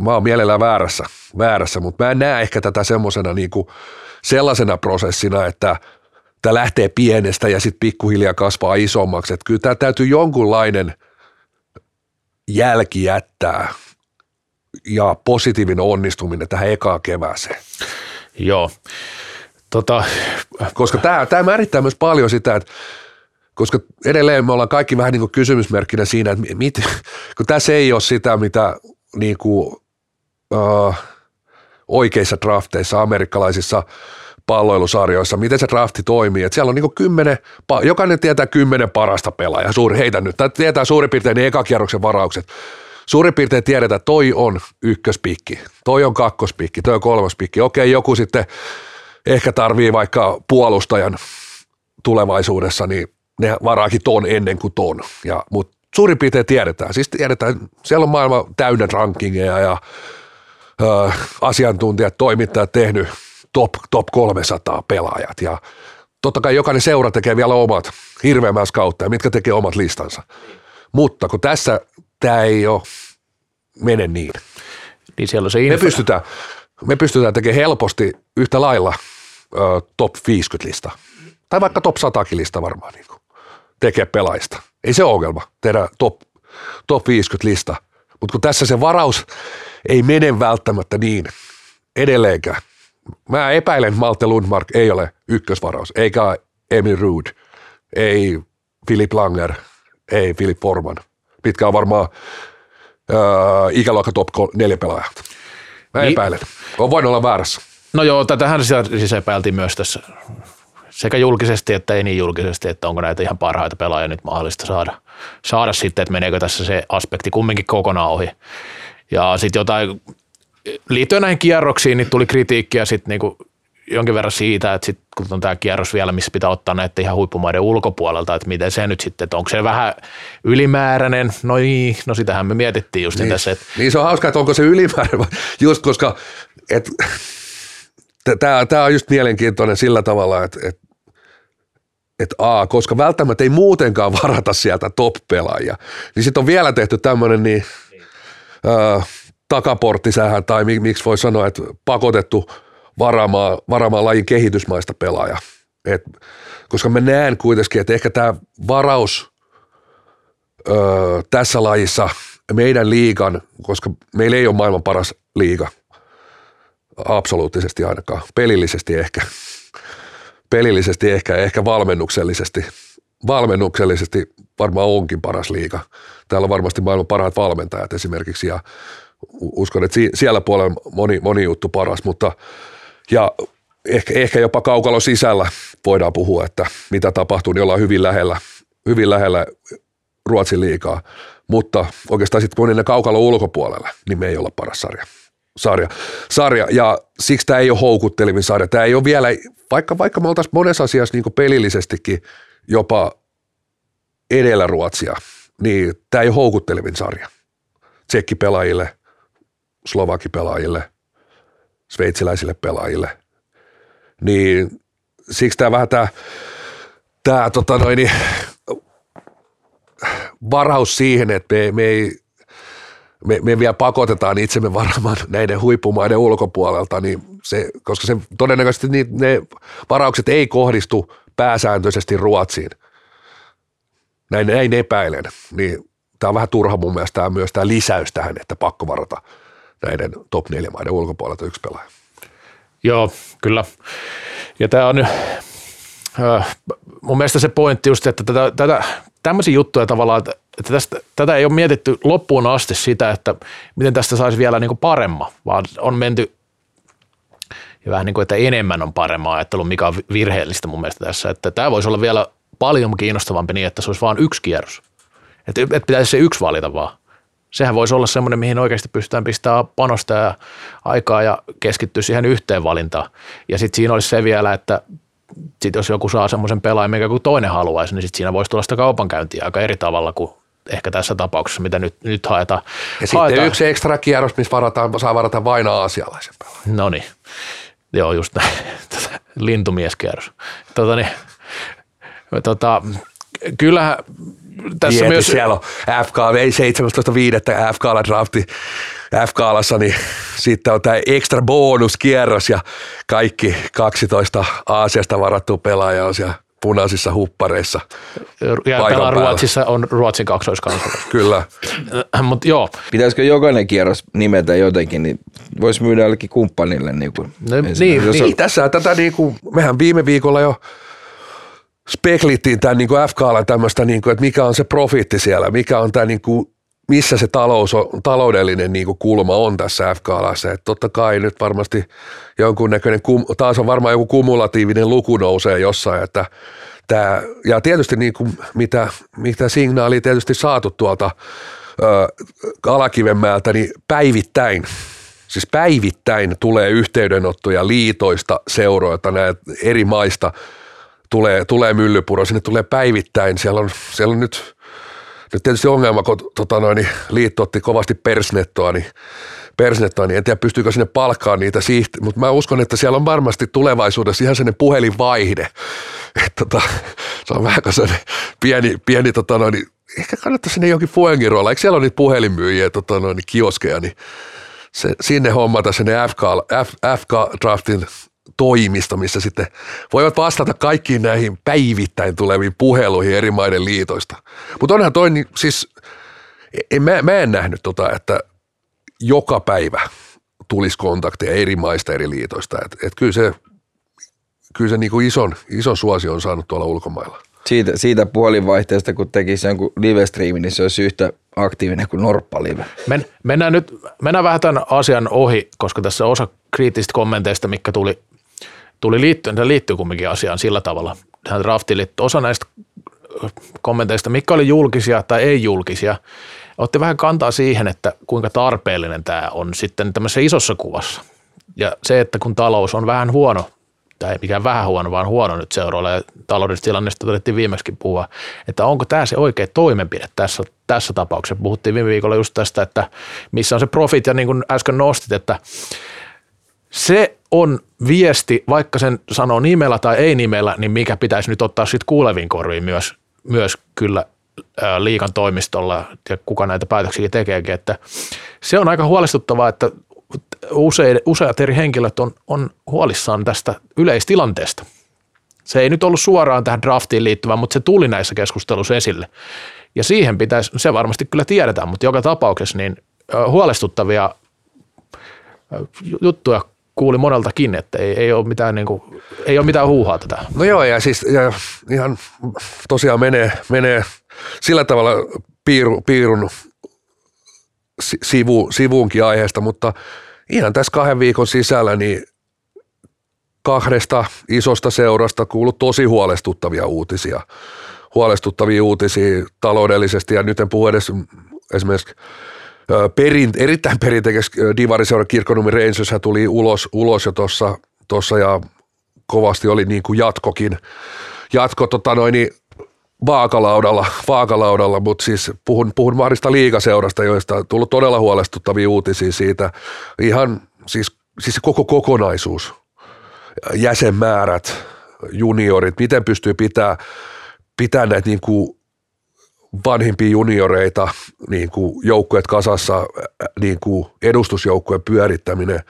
[SPEAKER 2] Mä oon mielellään väärässä, väärässä mutta mä en näe ehkä tätä semmoisena niin kuin sellaisena prosessina, että tämä lähtee pienestä ja sitten pikkuhiljaa kasvaa isommaksi. Että kyllä tämä täytyy jonkunlainen jälki jättää ja positiivinen onnistuminen tähän ekaan kevääseen.
[SPEAKER 3] Joo. Tota,
[SPEAKER 2] Koska tämä, tämä määrittää myös paljon sitä, että koska edelleen me ollaan kaikki vähän niin kuin kysymysmerkkinä siinä, että mit, kun tässä ei ole sitä, mitä niin kuin, uh, oikeissa drafteissa, amerikkalaisissa palloilusarjoissa, miten se drafti toimii. Että siellä on niin kymmenen, jokainen tietää kymmenen parasta pelaajaa, suuri, heitä nyt, tai tietää suurin piirtein ne ekakierroksen varaukset. Suurin piirtein tiedetään, että toi on ykköspikki, toi on kakkospikki, toi on kolmospikki. Okei, joku sitten ehkä tarvii vaikka puolustajan tulevaisuudessa, niin ne varaakin ton ennen kuin ton. Ja, mutta suurin piirtein tiedetään. Siis tiedetään, siellä on maailman täynnä rankingeja ja ö, asiantuntijat, toimittajat tehnyt top, top 300 pelaajat. Ja totta kai jokainen seura tekee vielä omat hirveän kautta, mitkä tekee omat listansa. Mutta kun tässä tämä ei ole mene niin.
[SPEAKER 3] Niin siellä on se
[SPEAKER 2] Me
[SPEAKER 3] info.
[SPEAKER 2] pystytään, me pystytään tekemään helposti yhtä lailla ö, top 50-lista. Tai vaikka top 100 lista varmaan niin kuin, tekee pelaajista. Ei se ole ongelma tehdä top, top 50-lista. Mutta kun tässä se varaus ei mene välttämättä niin edelleenkään. Mä epäilen, että Malte Lundmark ei ole ykkösvaraus, eikä Emil Ruud, ei Philip Langer, ei Philip Forman. Mitkä on varmaan öö, ikäluokka top neljä pelaajat. Mä
[SPEAKER 3] Niin.
[SPEAKER 2] epäilen. On voinut olla väärässä.
[SPEAKER 3] No joo, tätähän siis epäiltiin myös tässä sekä julkisesti että ei niin julkisesti, että onko näitä ihan parhaita pelaajia nyt mahdollista saada, saada sitten, että meneekö tässä se aspekti kumminkin kokonaan ohi. Ja sitten jotain, liittyen näihin kierroksiin, niin tuli kritiikkiä sitten niinku jonkin verran siitä, että sit, kun on tämä kierros vielä, missä pitää ottaa näitä ihan huippumaiden ulkopuolelta, että miten se nyt sitten, että onko se vähän ylimääräinen, no niin, no sitähän me mietittiin just niin. tässä, että
[SPEAKER 2] Niin se on hauska, että onko se ylimäärä, vai- just koska et, tämä on just mielenkiintoinen sillä tavalla, että et, et A, koska välttämättä ei muutenkaan varata sieltä top-pelaajia, niin sitten on vielä tehty tämmöinen niin, ö, takaporttisähän, tai mi, miksi voi sanoa, että pakotettu varaamaan, varaamaan lajin kehitysmaista pelaaja. Et, koska mä näen kuitenkin, että ehkä tämä varaus ö, tässä lajissa meidän liigan, koska meillä ei ole maailman paras liiga, absoluuttisesti ainakaan, pelillisesti ehkä, pelillisesti ehkä, ehkä valmennuksellisesti, valmennuksellisesti varmaan onkin paras liiga. Täällä on varmasti maailman parhaat valmentajat esimerkiksi ja uskon, että si- siellä puolella moni, moni juttu paras, mutta ja ehkä, ehkä jopa kaukalon sisällä voidaan puhua, että mitä tapahtuu, niin ollaan hyvin lähellä, hyvin lähellä Ruotsin liikaa, mutta oikeastaan sitten kun on ne kaukalon ulkopuolella, niin me ei olla paras sarja. Sarja. sarja. Ja siksi tämä ei ole houkuttelevin sarja. Tämä ei ole vielä, vaikka, vaikka me oltaisiin monessa asiassa niin pelillisestikin jopa edellä Ruotsia, niin tämä ei ole houkuttelevin sarja. Tsekkipelaajille, slovakipelaajille, sveitsiläisille pelaajille. Niin siksi tämä vähän tämä, tämä tota noin, varaus siihen, että me, me ei me, me vielä pakotetaan itsemme varaamaan näiden huippumaiden ulkopuolelta, niin se, koska se todennäköisesti niin, ne varaukset ei kohdistu pääsääntöisesti Ruotsiin. Näin, näin epäilen. Niin tämä on vähän turha mun mielestä tämä myös tämä lisäys tähän, että pakko varata näiden top 4 maiden ulkopuolelta yksi pelaaja.
[SPEAKER 3] Joo, kyllä. Ja tämä on ö, mun mielestä se pointti just, että tätä, tätä, tämmöisiä juttuja tavallaan, että, tästä, tätä ei ole mietitty loppuun asti sitä, että miten tästä saisi vielä niin kuin paremman, vaan on menty ja vähän niin kuin, että enemmän on paremmaa ajattelu, mikä on virheellistä mun mielestä tässä, että tämä voisi olla vielä paljon kiinnostavampi niin, että se olisi vain yksi kierros. Että, että pitäisi se yksi valita vaan. Sehän voisi olla semmoinen, mihin oikeasti pystytään pistämään panosta ja aikaa ja keskittyä siihen yhteen valintaan. Ja sitten siinä olisi se vielä, että sit jos joku saa semmoisen pelaajan, mikä kuin toinen haluaisi, niin sit siinä voisi tulla sitä kaupankäyntiä aika eri tavalla kuin ehkä tässä tapauksessa, mitä nyt, nyt haetaan.
[SPEAKER 2] Ja sitten
[SPEAKER 3] haetaan.
[SPEAKER 2] yksi ekstra kierros, missä varataan, saa varata vain aasialaisen pelaajan.
[SPEAKER 3] No niin, joo just näin, tota, lintumieskierros. Tota, niin, tota, kyllähän tässä
[SPEAKER 2] Mieti,
[SPEAKER 3] myös...
[SPEAKER 2] siellä on FK, ei 17.5. FKlla drafti FKlassa, niin sitten on tämä extra bonuskierros ja kaikki 12 Aasiasta varattu pelaaja on siellä punaisissa huppareissa.
[SPEAKER 3] Ja pelaa
[SPEAKER 2] päällä.
[SPEAKER 3] Ruotsissa on Ruotsin kaksoiskansalaisuus.
[SPEAKER 2] Kyllä.
[SPEAKER 3] Mutta joo,
[SPEAKER 4] Pitäisikö jokainen kierros nimetä jotenkin, niin voisi myydä jollekin kumppanille. Niin, kuin
[SPEAKER 3] No,
[SPEAKER 4] esimerkiksi.
[SPEAKER 3] niin,
[SPEAKER 4] Jos on-
[SPEAKER 2] Niin, tässä tätä niin kuin, mehän viime viikolla jo speklittiin tämän niin kuin FKlla tämmöistä, niin kuin, että mikä on se profiitti siellä, mikä on tämä niin kuin, missä se talous on, taloudellinen niin kuin kulma on tässä FKlassa. Että totta kai nyt varmasti jonkunnäköinen, taas on varmaan joku kumulatiivinen luku nousee jossain, että tämä, ja tietysti niin kuin, mitä, mitä signaalia tietysti saatu tuolta ö, Alakivenmäeltä, niin päivittäin Siis päivittäin tulee yhteydenottoja liitoista, seuroilta, näitä eri maista tulee, tulee myllypuro, sinne tulee päivittäin. Siellä on, siellä on nyt, nyt tietysti ongelma, kun tota noin, niin liitto otti kovasti persnettoa, niin persnettoa, niin en tiedä pystyykö sinne palkkaan niitä siihti, mutta mä uskon, että siellä on varmasti tulevaisuudessa ihan sellainen puhelinvaihde, että tota, se on vähän sellainen pieni, pieni tota noin, niin ehkä kannattaa sinne johonkin Fuengirolla, eikö siellä ole niitä puhelinmyyjiä, tota noin, niin kioskeja, niin se, sinne hommata sinne FK, F, FK-draftin toimisto, missä sitten voivat vastata kaikkiin näihin päivittäin tuleviin puheluihin eri maiden liitoista. Mutta onhan toi, niin, siis en, mä, mä en nähnyt tota, että joka päivä tulisi kontakteja eri maista eri liitoista. Et, et kyllä se, kyllä se niinku ison, ison suosion on saanut tuolla ulkomailla.
[SPEAKER 4] Siitä, siitä puolivaihteesta, kun tekisi jonkun live-striimin, niin se olisi yhtä aktiivinen kuin Norppa-live.
[SPEAKER 3] Men, mennään nyt mennään vähän tämän asian ohi, koska tässä osa kriittisistä kommenteista, mikä tuli, tuli liittyen, tämä liittyy kumminkin asiaan sillä tavalla. Tähän draftiin liittyy osa näistä kommenteista, mikä oli julkisia tai ei julkisia, otti vähän kantaa siihen, että kuinka tarpeellinen tämä on sitten tämmöisessä isossa kuvassa. Ja se, että kun talous on vähän huono, tai ei mikään vähän huono, vaan huono nyt seuraalla, ja taloudellisesta tilanteesta todettiin viimeksi puhua, että onko tämä se oikea toimenpide tässä, tässä tapauksessa. Puhuttiin viime viikolla just tästä, että missä on se profit, ja niin kuin äsken nostit, että se on viesti, vaikka sen sanoo nimellä tai ei nimellä, niin mikä pitäisi nyt ottaa sitten kuuleviin korviin myös, myös kyllä liikan toimistolla ja kuka näitä päätöksiä tekeekin, että se on aika huolestuttavaa, että usein, useat eri henkilöt on, on huolissaan tästä yleistilanteesta. Se ei nyt ollut suoraan tähän draftiin liittyvä, mutta se tuli näissä keskusteluissa esille. Ja siihen pitäisi, se varmasti kyllä tiedetään, mutta joka tapauksessa niin huolestuttavia juttuja kuuli moneltakin, että ei, ei, ole mitään, niin kuin, ei ole mitään huuhaa tätä.
[SPEAKER 2] No joo, ja siis ja ihan tosiaan menee, menee sillä tavalla piiru, piirun si- sivu, sivuunkin aiheesta, mutta ihan tässä kahden viikon sisällä niin kahdesta isosta seurasta kuuluu tosi huolestuttavia uutisia. Huolestuttavia uutisia taloudellisesti, ja nyt en puhu edes esimerkiksi perin, erittäin perinteikäs divariseura Kirkkonummi Rangers tuli ulos, ulos jo tuossa tossa ja kovasti oli niin kuin jatkokin, jatko tota noin, niin vaakalaudalla, vaakalaudalla, mutta siis puhun, puhun Marista liigaseurasta, joista on tullut todella huolestuttavia uutisia siitä. Ihan siis, siis koko kokonaisuus, jäsenmäärät, juniorit, miten pystyy pitää, pitää näitä niin kuin vanhimpia junioreita, niin kuin joukkueet kasassa, niin kuin edustusjoukkueen pyörittäminen.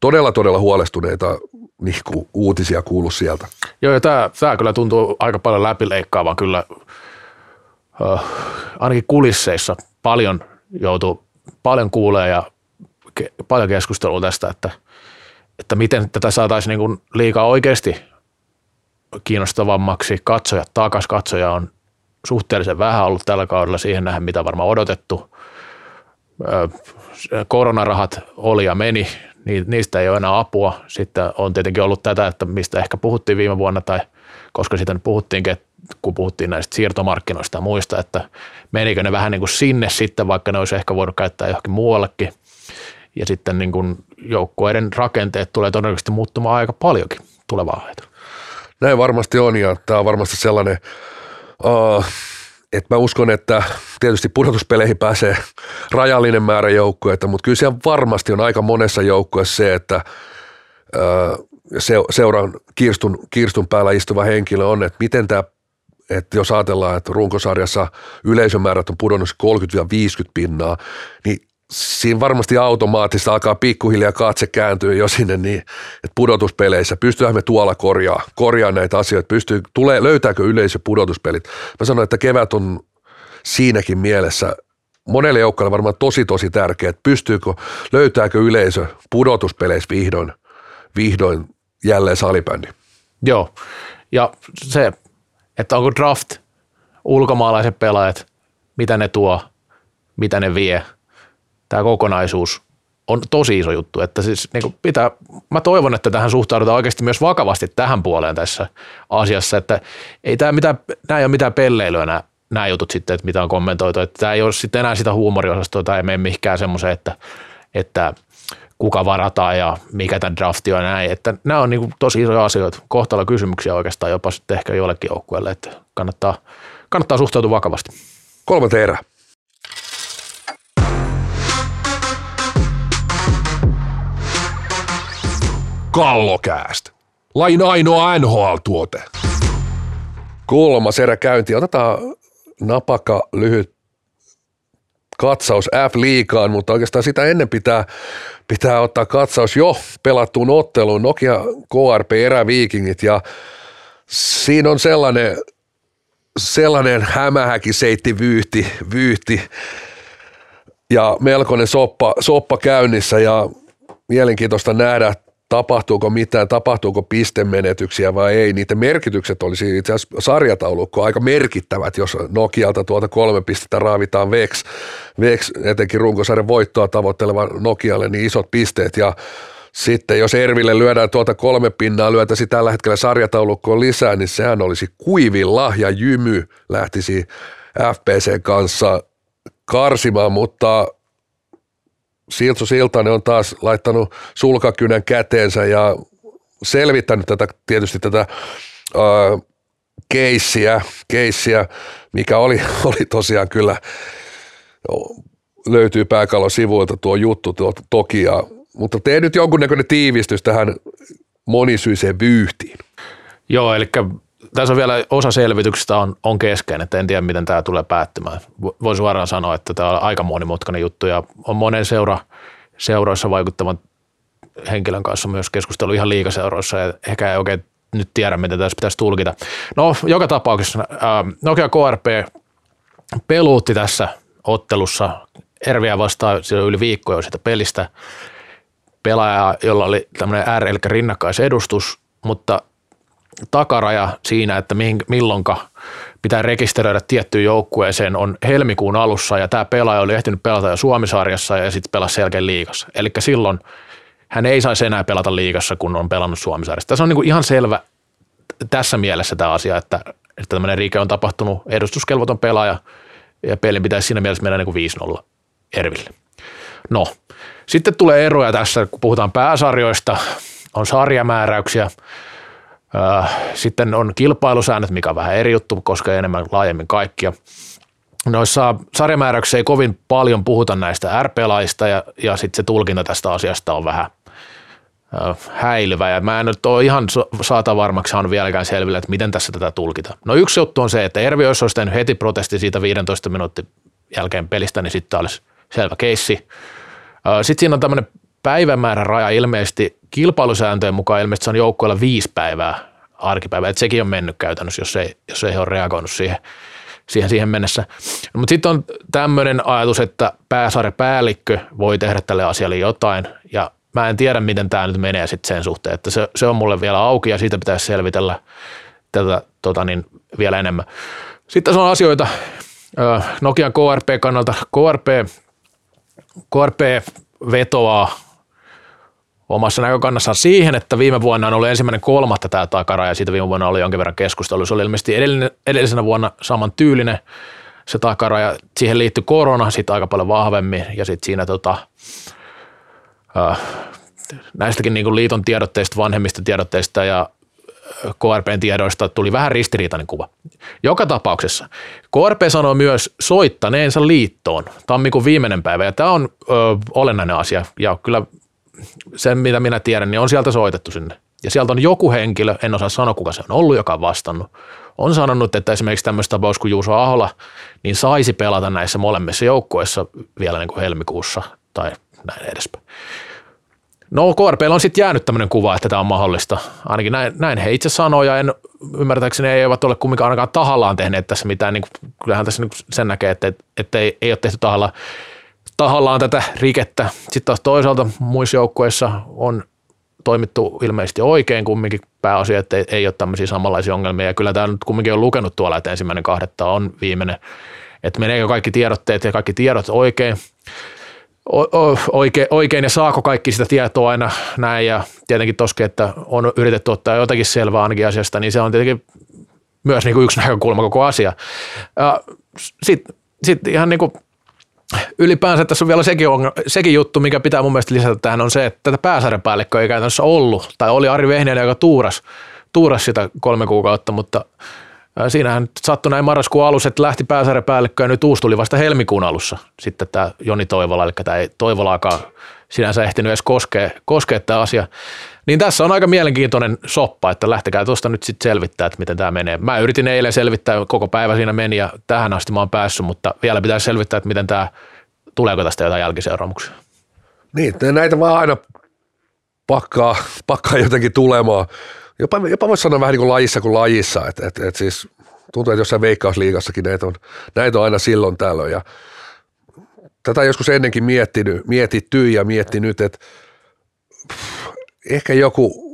[SPEAKER 2] Todella, todella huolestuneita niin kuin uutisia kuulu sieltä.
[SPEAKER 3] Joo, ja tämä, tämä kyllä tuntuu aika paljon läpileikkaavan kyllä, äh, ainakin kulisseissa paljon joutuu, paljon kuulee ja ke, paljon keskustelua tästä, että, että miten tätä saataisiin niin kuin liikaa oikeasti kiinnostavammaksi. Katsojat, takas katsoja on suhteellisen vähän ollut tällä kaudella siihen nähden, mitä varmaan odotettu. Koronarahat oli ja meni, Ni- niistä ei ole enää apua. Sitten on tietenkin ollut tätä, että mistä ehkä puhuttiin viime vuonna tai koska siitä nyt puhuttiinkin, kun puhuttiin näistä siirtomarkkinoista ja muista, että menikö ne vähän niin kuin sinne sitten, vaikka ne olisi ehkä voinut käyttää johonkin muuallekin. Ja sitten niin kuin joukkueiden rakenteet tulee todennäköisesti muuttumaan aika paljonkin tulevaa aikana.
[SPEAKER 2] Näin varmasti on ja tämä on varmasti sellainen, uh, että mä uskon, että tietysti pudotuspeleihin pääsee rajallinen määrä joukkueita, mutta kyllä siellä varmasti on aika monessa joukkueessa se, että uh, se, seuran kirstun, kirstun päällä istuva henkilö on, että miten tämä että jos ajatellaan, että runkosarjassa yleisömäärät on pudonnut 30-50 pinnaa, niin siinä varmasti automaattisesti alkaa pikkuhiljaa katse kääntyä jo sinne niin, että pudotuspeleissä, pystytään me tuolla korjaa, korjaa näitä asioita, pystyy, tulee, löytääkö yleisö pudotuspelit. Mä sanoin, että kevät on siinäkin mielessä monelle joukkueelle varmaan tosi tosi tärkeää, että pystyykö, löytääkö yleisö pudotuspeleissä vihdoin, vihdoin jälleen salibändi.
[SPEAKER 3] Joo, ja se, että onko draft, ulkomaalaiset pelaajat, mitä ne tuo, mitä ne vie, tämä kokonaisuus on tosi iso juttu, että siis niin kuin pitää, mä toivon, että tähän suhtaudutaan oikeasti myös vakavasti tähän puoleen tässä asiassa, että ei tämä mitään, nämä ei ole mitään pelleilyä nämä, nämä jutut sitten, että mitä on kommentoitu, että tämä ei ole sitten enää sitä huumoriosastoa tai ei mene mihinkään semmoiseen, että, että kuka varataan ja mikä tämä drafti on näin. Että nämä on niin kuin tosi isoja asioita, kohtalo kysymyksiä oikeastaan jopa sitten ehkä jollekin joukkueelle, että kannattaa, kannattaa suhtautua vakavasti.
[SPEAKER 2] Kolme erää.
[SPEAKER 1] Kallokääst. Lain ainoa NHL-tuote.
[SPEAKER 2] Kolmas erä käynti. Otetaan napaka lyhyt katsaus F-liigaan, mutta oikeastaan sitä ennen pitää, pitää ottaa katsaus jo pelattuun otteluun Nokia KRP eräviikingit ja siinä on sellainen, sellainen hämähäki seitti vyyhti, vyyhti ja melkoinen soppa, soppa käynnissä ja mielenkiintoista nähdä, tapahtuuko mitään, tapahtuuko pistemenetyksiä vai ei. Niiden merkitykset olisi itse asiassa sarjataulukko aika merkittävät, jos Nokialta tuota kolme pistettä raavitaan Vex, Vex etenkin runkosarjan voittoa tavoitteleva Nokialle, niin isot pisteet ja sitten jos Erville lyödään tuota kolme pinnaa, lyötäisi tällä hetkellä sarjataulukkoon lisää, niin sehän olisi kuivilla ja Jymy lähtisi FPC kanssa karsimaan, mutta Siltsu Siltanen on taas laittanut sulkakynän käteensä ja selvittänyt tätä, tietysti tätä äh, keissiä, keissiä, mikä oli, oli tosiaan kyllä, löytyy pääkallon sivuilta tuo juttu tuo, toki, ja, mutta tee nyt jonkunnäköinen tiivistys tähän monisyiseen vyyhtiin.
[SPEAKER 3] Joo, eli tässä on vielä osa selvityksestä on, on kesken, että en tiedä miten tämä tulee päättymään. Voin suoraan sanoa, että tämä on aika monimutkainen juttu ja on monen seura, seuroissa vaikuttavan henkilön kanssa myös keskustelu ihan liikaseuroissa ja ehkä ei oikein nyt tiedä, miten tässä pitäisi tulkita. No, joka tapauksessa ää, Nokia KRP peluutti tässä ottelussa Erviä vastaan siellä yli viikko jo sitä pelistä pelaaja, jolla oli tämmöinen R, eli rinnakkaisedustus, mutta takaraja siinä, että milloinka pitää rekisteröidä tiettyyn joukkueeseen on helmikuun alussa ja tämä pelaaja oli ehtinyt pelata jo Suomisarjassa ja sitten pelasi selkeän liigassa. Eli silloin hän ei saisi enää pelata liigassa, kun on pelannut Suomisarjassa. Tässä on niin kuin ihan selvä tässä mielessä tämä asia, että, että tämmöinen rike on tapahtunut edustuskelvoton pelaaja ja pelin pitäisi siinä mielessä mennä niin kuin 5-0 Erville. No, sitten tulee eroja tässä, kun puhutaan pääsarjoista, on sarjamääräyksiä, sitten on kilpailusäännöt, mikä on vähän eri juttu, koska enemmän laajemmin kaikkia. Noissa sarjamääräyksissä ei kovin paljon puhuta näistä RP-laista ja, ja sitten se tulkinta tästä asiasta on vähän häilyvä ja mä en nyt ole ihan saata varmaksi saanut vieläkään selville, että miten tässä tätä tulkita. No yksi juttu on se, että Ervi olisi tehnyt heti protesti siitä 15 minuutin jälkeen pelistä, niin sitten olisi selvä keissi. Sitten siinä on tämmöinen päivämäärä raja ilmeisesti kilpailusääntöjen mukaan ilmeisesti se on joukkueella viisi päivää arkipäivää, että sekin on mennyt käytännössä, jos ei, jos ei ole reagoinut siihen, siihen, siihen mennessä. No, mutta sitten on tämmöinen ajatus, että pääsarjapäällikkö voi tehdä tälle asialle jotain ja mä en tiedä, miten tämä nyt menee sitten sen suhteen, että se, se on mulle vielä auki ja siitä pitäisi selvitellä tätä tota niin, vielä enemmän. Sitten on asioita Nokian KRP kannalta. KRP, KRP vetoaa omassa näkökannassaan siihen, että viime vuonna on ollut ensimmäinen kolmatta tämä takara ja siitä viime vuonna oli jonkin verran keskustelua. Se oli ilmeisesti edellisenä vuonna saman tyylinen se takara ja siihen liittyi korona sitten aika paljon vahvemmin ja sitten siinä tota, äh, näistäkin niin liiton tiedotteista, vanhemmista tiedotteista ja KRPn tiedoista tuli vähän ristiriitainen kuva. Joka tapauksessa KRP sanoo myös soittaneensa liittoon tammikuun viimeinen päivä ja tämä on ö, olennainen asia ja kyllä sen mitä minä tiedän, niin on sieltä soitettu sinne. Ja sieltä on joku henkilö, en osaa sanoa kuka se on ollut, joka on vastannut, on sanonut, että esimerkiksi tämmöistä tapaus kuin Juuso Ahola, niin saisi pelata näissä molemmissa joukkueissa vielä niin kuin helmikuussa tai näin edespäin. No KRPllä on sitten jäänyt tämmöinen kuva, että tämä on mahdollista. Ainakin näin, näin he itse sanoo ja en, ymmärtääkseni ei ole ole kumminkaan ainakaan tahallaan tehneet tässä mitään. Niin kyllähän tässä niin sen näkee, että, että ei, ei ole tehty tahallaan, tahallaan tätä rikettä. Sitten taas toisaalta muissa joukkueissa on toimittu ilmeisesti oikein kumminkin pääosin, että ei, ei ole tämmöisiä samanlaisia ongelmia. Ja kyllä tämä nyt kumminkin on lukenut tuolla, että ensimmäinen kahdetta on viimeinen. Että meneekö kaikki tiedotteet ja kaikki tiedot oikein oikein, oikein ja saako kaikki sitä tietoa aina näin ja tietenkin toskin, että on yritetty ottaa jotakin selvää ainakin asiasta, niin se on tietenkin myös niin kuin yksi näkökulma koko asia. Sitten sit ihan niin kuin ylipäänsä tässä on vielä sekin, on, sekin juttu, mikä pitää mun mielestä lisätä tähän, on se, että tätä pääsarjapäällikköä ei käytännössä ollut, tai oli Ari Vehniäinen, joka tuuras, tuuras sitä kolme kuukautta, mutta – Siinähän sattui näin marraskuun alussa, että lähti pääsarjapäällikkö ja nyt uusi tuli vasta helmikuun alussa sitten tämä Joni Toivola, eli tämä ei Toivolaakaan sinänsä ehtinyt edes koskea, koskea tämä asia. Niin tässä on aika mielenkiintoinen soppa, että lähtekää tuosta nyt sitten selvittää, että miten tämä menee. Mä yritin eilen selvittää, koko päivä siinä meni ja tähän asti mä oon päässyt, mutta vielä pitäisi selvittää, että miten tämä, tuleeko tästä jotain jälkiseuraamuksia.
[SPEAKER 2] Niin, näitä vaan aina pakkaa, pakkaa jotenkin tulemaan jopa, jopa voisi sanoa vähän niin kuin lajissa kuin lajissa, että et, et siis tuntuu, että jossain veikkausliigassakin näitä on, näitä on aina silloin tällöin ja tätä joskus ennenkin miettinyt, mietitty ja miettinyt, että pff, ehkä joku,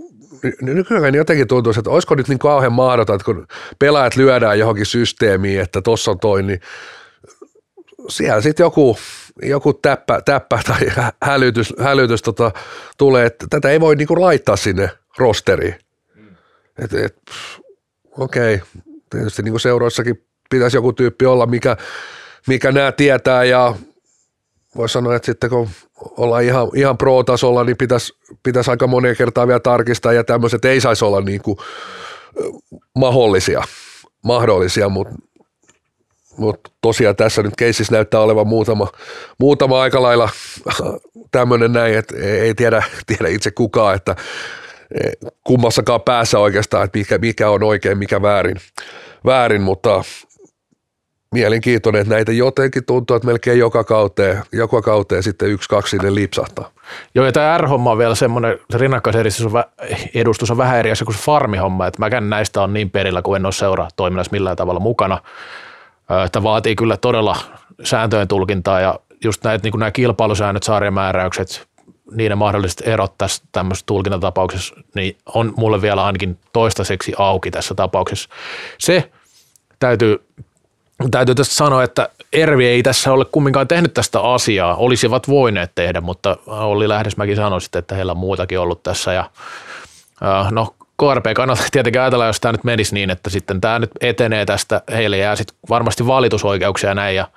[SPEAKER 2] nykyään jotenkin tuntuu, että olisiko nyt niin kauhean mahdoton, että kun pelaajat lyödään johonkin systeemiin, että tossa on toi, niin siellä sitten joku, joku täppä, täppä tai hälytys, hälytys tota, tulee, että tätä ei voi niinku laittaa sinne rosteriin. Et, et, okei, okay. tietysti niin seuroissakin pitäisi joku tyyppi olla, mikä, mikä nämä tietää ja voisi sanoa, että sitten kun ollaan ihan, ihan pro-tasolla, niin pitäisi, pitäisi aika moneen kertaa vielä tarkistaa ja tämmöiset ei saisi olla niin kuin mahdollisia, mahdollisia mutta mutta tosiaan tässä nyt keississä näyttää olevan muutama, muutama aika lailla tämmöinen näin, että ei tiedä, tiedä itse kukaan, että kummassakaan päässä oikeastaan, että mikä, mikä on oikein, mikä väärin, väärin mutta mielenkiintoinen, että näitä jotenkin tuntuu, että melkein joka kauteen, joka kauteen sitten yksi, kaksi sinne lipsahtaa.
[SPEAKER 3] Joo, ja tämä R-homma on vielä semmoinen, se rinnakkaisedustus on, edustus on vähän eri asia kuin se farmihomma, että mäkään näistä on niin perillä, kun en ole seuraa toiminnassa millään tavalla mukana. Että vaatii kyllä todella sääntöjen tulkintaa ja just näitä, niin kuin nämä kilpailusäännöt, sarjamääräykset, niiden mahdolliset erot tässä tämmöisessä tulkintatapauksessa, niin on mulle vielä ainakin toistaiseksi auki tässä tapauksessa. Se täytyy, täytyy tästä sanoa, että Ervi ei tässä ole kumminkaan tehnyt tästä asiaa. Olisivat voineet tehdä, mutta Olli Lähdesmäki sanoi sitten, että heillä on muutakin ollut tässä. Ja, no KRP kannalta tietenkin ajatella, jos tämä nyt menisi niin, että sitten tämä nyt etenee tästä, heille jää sitten varmasti valitusoikeuksia näin ja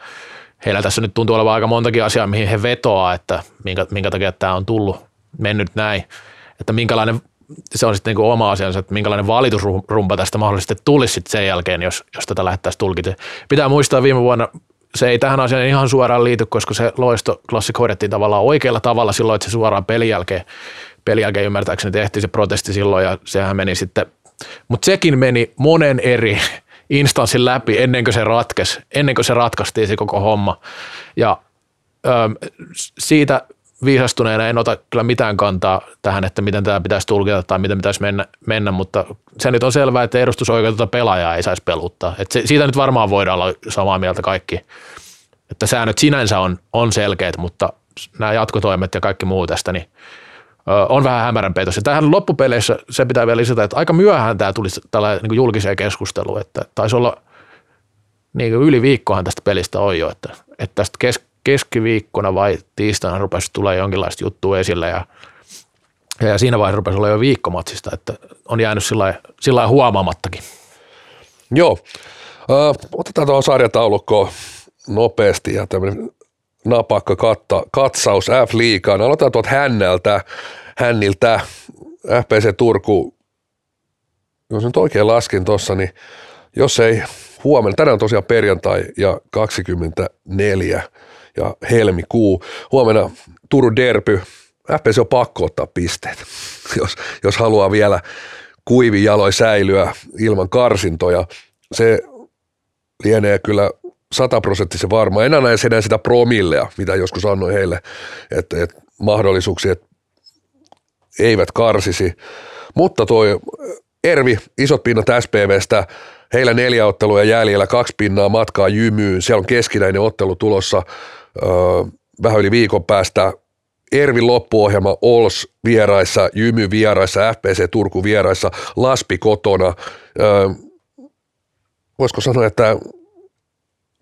[SPEAKER 3] heillä tässä nyt tuntuu olevan aika montakin asiaa, mihin he vetoaa, että minkä, minkä takia tämä on tullut, mennyt näin, että minkälainen, se on sitten niin oma asiansa, että minkälainen valitusrumpa tästä mahdollisesti tulisi sitten sen jälkeen, jos, jos tätä lähdettäisiin tulkita. Pitää muistaa viime vuonna, se ei tähän asiaan ihan suoraan liity, koska se loistoklassikko hoidettiin tavallaan oikealla tavalla silloin, että se suoraan pelin jälkeen, pelin jälkeen ymmärtääkseni tehtiin se protesti silloin ja sehän meni sitten, mutta sekin meni monen eri instanssin läpi ennen kuin se ratkesi, ennen kuin se ratkaistiin se koko homma. Ja ö, siitä viisastuneena en ota kyllä mitään kantaa tähän, että miten tämä pitäisi tulkita tai miten pitäisi mennä, mennä mutta se nyt on selvää, että edustusoikeutettua pelaajaa ei saisi peluttaa. Et se, siitä nyt varmaan voidaan olla samaa mieltä kaikki, että säännöt sinänsä on, on selkeät, mutta nämä jatkotoimet ja kaikki muu tästä, niin on vähän hämärän peitos. Ja tähän loppupeleissä se pitää vielä lisätä, että aika myöhään tämä tuli tällä niin julkiseen keskusteluun, että taisi olla niin yli viikkohan tästä pelistä on jo, että, että tästä kes, keskiviikkona vai tiistaina rupesi tulee jonkinlaista juttua esille ja Ja siinä vaiheessa rupesi olla jo viikkomatsista, että on jäänyt sillä huomaamattakin.
[SPEAKER 2] Joo. Ö, otetaan tuohon sarjataulukkoon nopeasti ja tämmöinen napakka katta, katsaus F-liigaan. Aloitetaan tuolta Hännältä, Hänniltä, FPC Turku. Jos nyt oikein laskin tuossa, niin jos ei huomenna, tänään on tosiaan perjantai ja 24 ja helmikuu. Huomenna Turun derpy. FPC on pakko ottaa pisteet, jos, jos haluaa vielä kuivin jaloin säilyä ilman karsintoja. Se lienee kyllä sataprosenttisen varma. En aina enää sitä promillea, mitä joskus annoin heille, että, että mahdollisuuksia että eivät karsisi. Mutta toi Ervi, isot pinnat SPVstä, heillä neljä ottelua jäljellä, kaksi pinnaa matkaa jymyyn. Siellä on keskinäinen ottelu tulossa öö, vähän yli viikon päästä. Ervin loppuohjelma Ols vieraissa, Jymy vieraissa, FPC Turku vieraissa, Laspi kotona. Öö, voisiko sanoa, että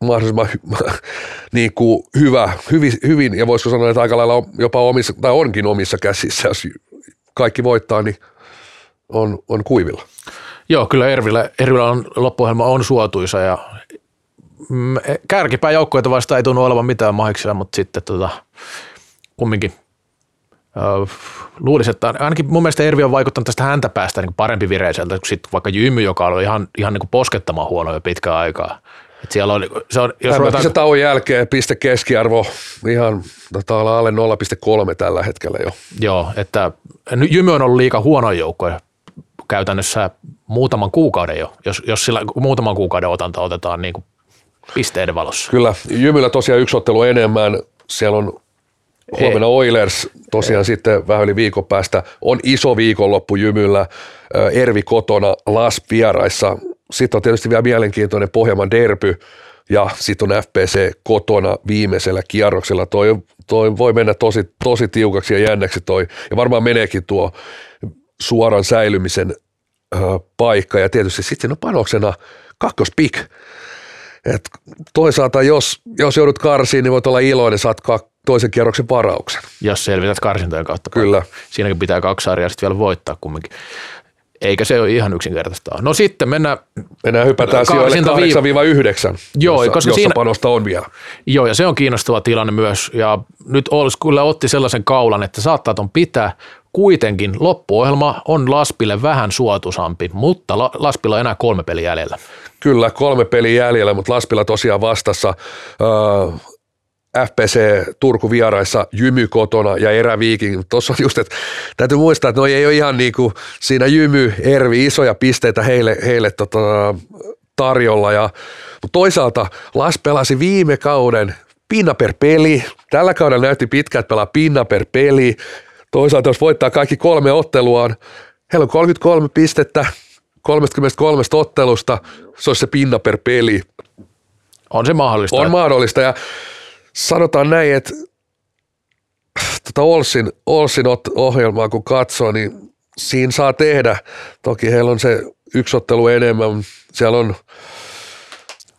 [SPEAKER 2] mahdollisimman hy, niin kuin hyvä, hyvin, hyvin, ja voisiko sanoa, että aika lailla on jopa omissa, tai onkin omissa käsissä, jos kaikki voittaa, niin on, on kuivilla.
[SPEAKER 3] Joo, kyllä Ervillä, Ervillä on, loppuohjelma on suotuisa ja mm, kärkipää joukkoita vasta ei tunnu olevan mitään mahiksia, mutta sitten tota, kumminkin luulisin, että ainakin mun mielestä Ervi on vaikuttanut tästä häntä päästä niin parempi vireiseltä kuin sitten vaikka Jymy, joka oli ihan, ihan niin poskettamaan huono jo pitkään aikaa. Et siellä on, se on, jos
[SPEAKER 2] ruvetaan... se tauon jälkeen piste keskiarvo ihan taitaa olla alle 0,3 tällä hetkellä jo.
[SPEAKER 3] Joo, että Jymy on ollut liika huono joukko käytännössä muutaman kuukauden jo, jos, jos sillä muutaman kuukauden otanta otetaan niin kuin pisteiden valossa.
[SPEAKER 2] Kyllä, Jymyllä tosiaan yksi ottelu enemmän, siellä on huomenna Oilers tosiaan Ei. sitten vähän yli viikon päästä, on iso viikonloppu Jymyllä, Ervi kotona, Las vieraissa, sitten on tietysti vielä mielenkiintoinen Pohjanmaan derby, ja sitten on FPC kotona viimeisellä kierroksella. Toi, toi voi mennä tosi, tosi tiukaksi ja jännäksi toi, ja varmaan meneekin tuo suoran säilymisen ö, paikka ja tietysti sitten on panoksena kakkospik. Et toisaalta jos, jos joudut karsiin, niin voit olla iloinen, saat kak- toisen kierroksen varauksen.
[SPEAKER 3] Jos selvität karsintojen kautta.
[SPEAKER 2] Kyllä.
[SPEAKER 3] Siinäkin pitää kaksi sarjaa sitten vielä voittaa kumminkin. Eikä se ole ihan yksinkertaista. No sitten mennään...
[SPEAKER 2] Mennään hypätään sijoille 8-9, Joo, jossa, koska jossa siinä, panosta on vielä.
[SPEAKER 3] Joo, ja se on kiinnostava tilanne myös. Ja nyt Ols kyllä otti sellaisen kaulan, että saattaa ton pitää, Kuitenkin loppuohjelma on Laspille vähän suotuisampi, mutta Laspilla on enää kolme peliä jäljellä.
[SPEAKER 2] Kyllä, kolme peliä jäljellä, mutta Laspilla tosiaan vastassa äh, FPC Turku vieraissa, Jymy kotona ja Eräviikin. Tuossa on just, että täytyy muistaa, että noi ei ole ihan niin kuin siinä Jymy, Ervi, isoja pisteitä heille, heille tota, tarjolla. Ja, mutta toisaalta Las pelasi viime kauden pinna per peli. Tällä kaudella näytti pitkään, että pelaa pinna per peli. Toisaalta jos voittaa kaikki kolme otteluaan, heillä on 33 pistettä 33 ottelusta, se olisi se pinna per peli.
[SPEAKER 3] On se mahdollista.
[SPEAKER 2] On mahdollista ja sanotaan näin, että tota Olsin, Olsin ohjelmaa kun katsoo, niin siinä saa tehdä. Toki heillä on se yksi ottelu enemmän, siellä on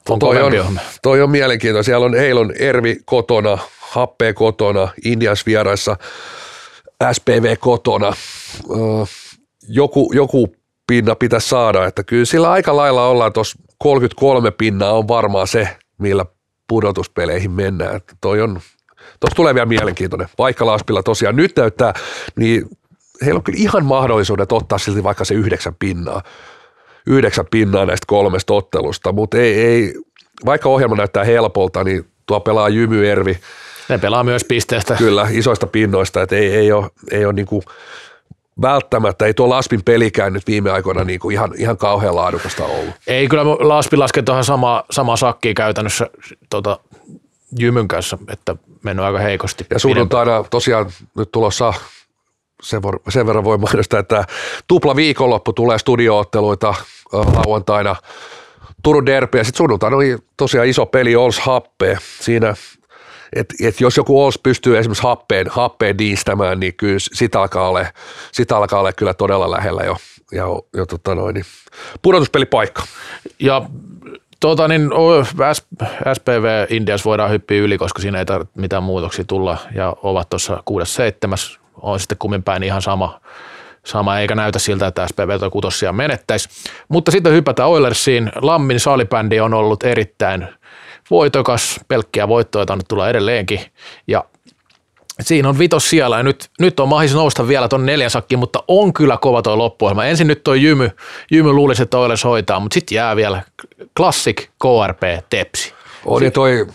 [SPEAKER 3] on
[SPEAKER 2] toi, on, toi on mielenkiintoista. Siellä on, heillä on Ervi kotona, Happe kotona, Indias vieraissa, SPV kotona. Joku, joku pinna pitäisi saada, että kyllä sillä aika lailla ollaan tuossa 33 pinnaa on varmaan se, millä pudotuspeleihin mennään. Että toi on, tuossa tulee vielä mielenkiintoinen. Vaikka Laspilla tosiaan nyt näyttää, niin heillä on kyllä ihan mahdollisuudet ottaa silti vaikka se yhdeksän pinnaa. Yhdeksän pinnaa näistä kolmesta ottelusta, mutta ei, ei, vaikka ohjelma näyttää helpolta, niin tuo pelaa Jymy Ervi,
[SPEAKER 3] ne pelaa myös pisteestä.
[SPEAKER 2] Kyllä, isoista pinnoista, että ei, ei ole, ei ole niin kuin välttämättä, ei tuo Laspin pelikään nyt viime aikoina niin kuin ihan, ihan kauhean laadukasta ollut.
[SPEAKER 3] Ei, kyllä Laspi laskee tuohon sama, sama sakkiin käytännössä tota, Jymyn kanssa, että mennyt aika heikosti.
[SPEAKER 2] Ja sunnuntaina tosiaan nyt tulossa sen, verran voi mainostaa, että tupla viikonloppu tulee studiootteluita lauantaina Turun derby ja sitten sunnuntaina oli tosiaan iso peli Ols Happe. Siinä et, et jos joku OS pystyy esimerkiksi happeen, happeen diistämään, niin kyllä sitä alkaa olla, sitä alkaa olla kyllä todella lähellä jo, ja, jo tota noin, niin pudotuspelipaikka.
[SPEAKER 3] Ja Tuota, niin SPV Indias voidaan hyppiä yli, koska siinä ei tarvitse mitään muutoksia tulla ja ovat tuossa 6.7. on sitten kummin päin ihan sama, sama, eikä näytä siltä, että SPV kutossia menettäisi. Mutta sitten hypätään Oilersiin. Lammin salibändi on ollut erittäin voitokas, pelkkiä voittoja on tulla edelleenkin, ja Siinä on vitos siellä ja nyt, nyt on mahis nousta vielä ton neljän sakkiin, mutta on kyllä kova toi loppuohjelma. Ensin nyt toi Jymy, Jymy luulisi, että Oilers hoitaa, mutta sitten jää vielä Classic KRP Tepsi.
[SPEAKER 2] On ja toi,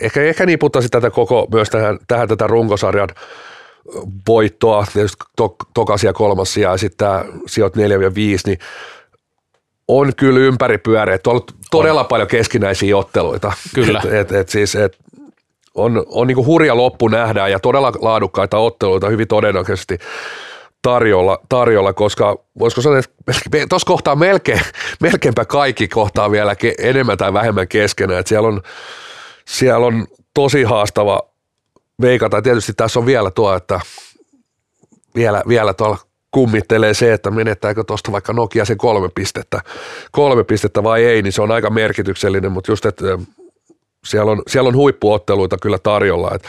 [SPEAKER 2] ehkä, ehkä niputtaisi tätä koko myös tähän, tähän tätä runkosarjan voittoa, tietysti to, tokasia kolmasia ja sitten tämä sijoit 4 ja 5, niin on kyllä ympäri pyöreä. Tuolla on todella on. paljon keskinäisiä otteluita.
[SPEAKER 3] Kyllä.
[SPEAKER 2] Et, et, et siis, et on, on niin hurja loppu nähdään ja todella laadukkaita otteluita hyvin todennäköisesti tarjolla, tarjolla koska voisiko sanoa, että tuossa kohtaa melkein, melkeinpä kaikki kohtaa vielä enemmän tai vähemmän keskenään. Että siellä, on, siellä on tosi haastava veikata. Tietysti tässä on vielä tuo, että vielä, vielä tuolla kummittelee se, että menettääkö tuosta vaikka Nokia sen kolme pistettä, kolme pistettä vai ei, niin se on aika merkityksellinen, mutta just, että siellä on, siellä on huippuotteluita kyllä tarjolla, että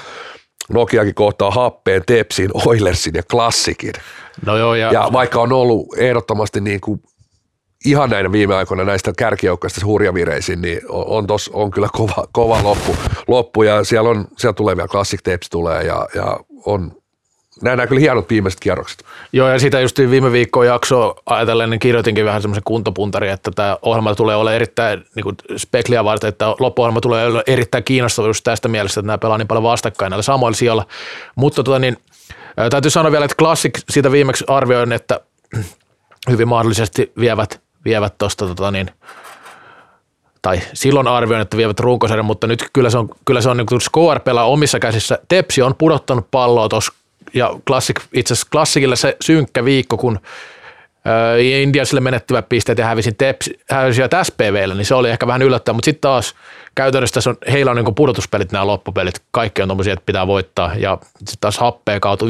[SPEAKER 2] Nokiakin kohtaa happeen, Tepsin, Oilersin ja Klassikin.
[SPEAKER 3] No joo, ja...
[SPEAKER 2] ja vaikka on ollut ehdottomasti niin kuin ihan näinä viime aikoina näistä kärkijoukkoista hurjavireisin, niin on, on, tos, on kyllä kova, kova loppu, loppu, ja siellä, on, siellä tulee vielä Classic Tapes tulee ja, ja on, nähdään kyllä hienot viimeiset kierrokset.
[SPEAKER 3] Joo, ja sitä just viime viikkoa jaksoa ajatellen, niin kirjoitinkin vähän semmoisen kuntopuntari, että tämä ohjelma tulee olla erittäin niin kuin spekliä varten, että loppuohjelma tulee olla erittäin kiinnostava just tästä mielestä, että nämä pelaa niin paljon vastakkain näillä samoilla sijoilla. Mutta tota, niin, täytyy sanoa vielä, että Classic siitä viimeksi arvioin, että hyvin mahdollisesti vievät, vievät tuosta tota, niin, tai silloin arvioin, että vievät runkosarjan, mutta nyt kyllä se on, kyllä se on niin kuin pelaa omissa käsissä. Tepsi on pudottanut palloa tuossa ja klassik, itse asiassa klassikilla se synkkä viikko, kun Indiansille menettyvät pisteet ja hävisin Tepsi, hävisivät SPVlle, niin se oli ehkä vähän yllättävää, mutta sitten taas käytännössä tässä on, heillä on niin pudotuspelit nämä loppupelit, kaikki on tommosia, että pitää voittaa. Ja sitten taas Happea kaatu 9-2,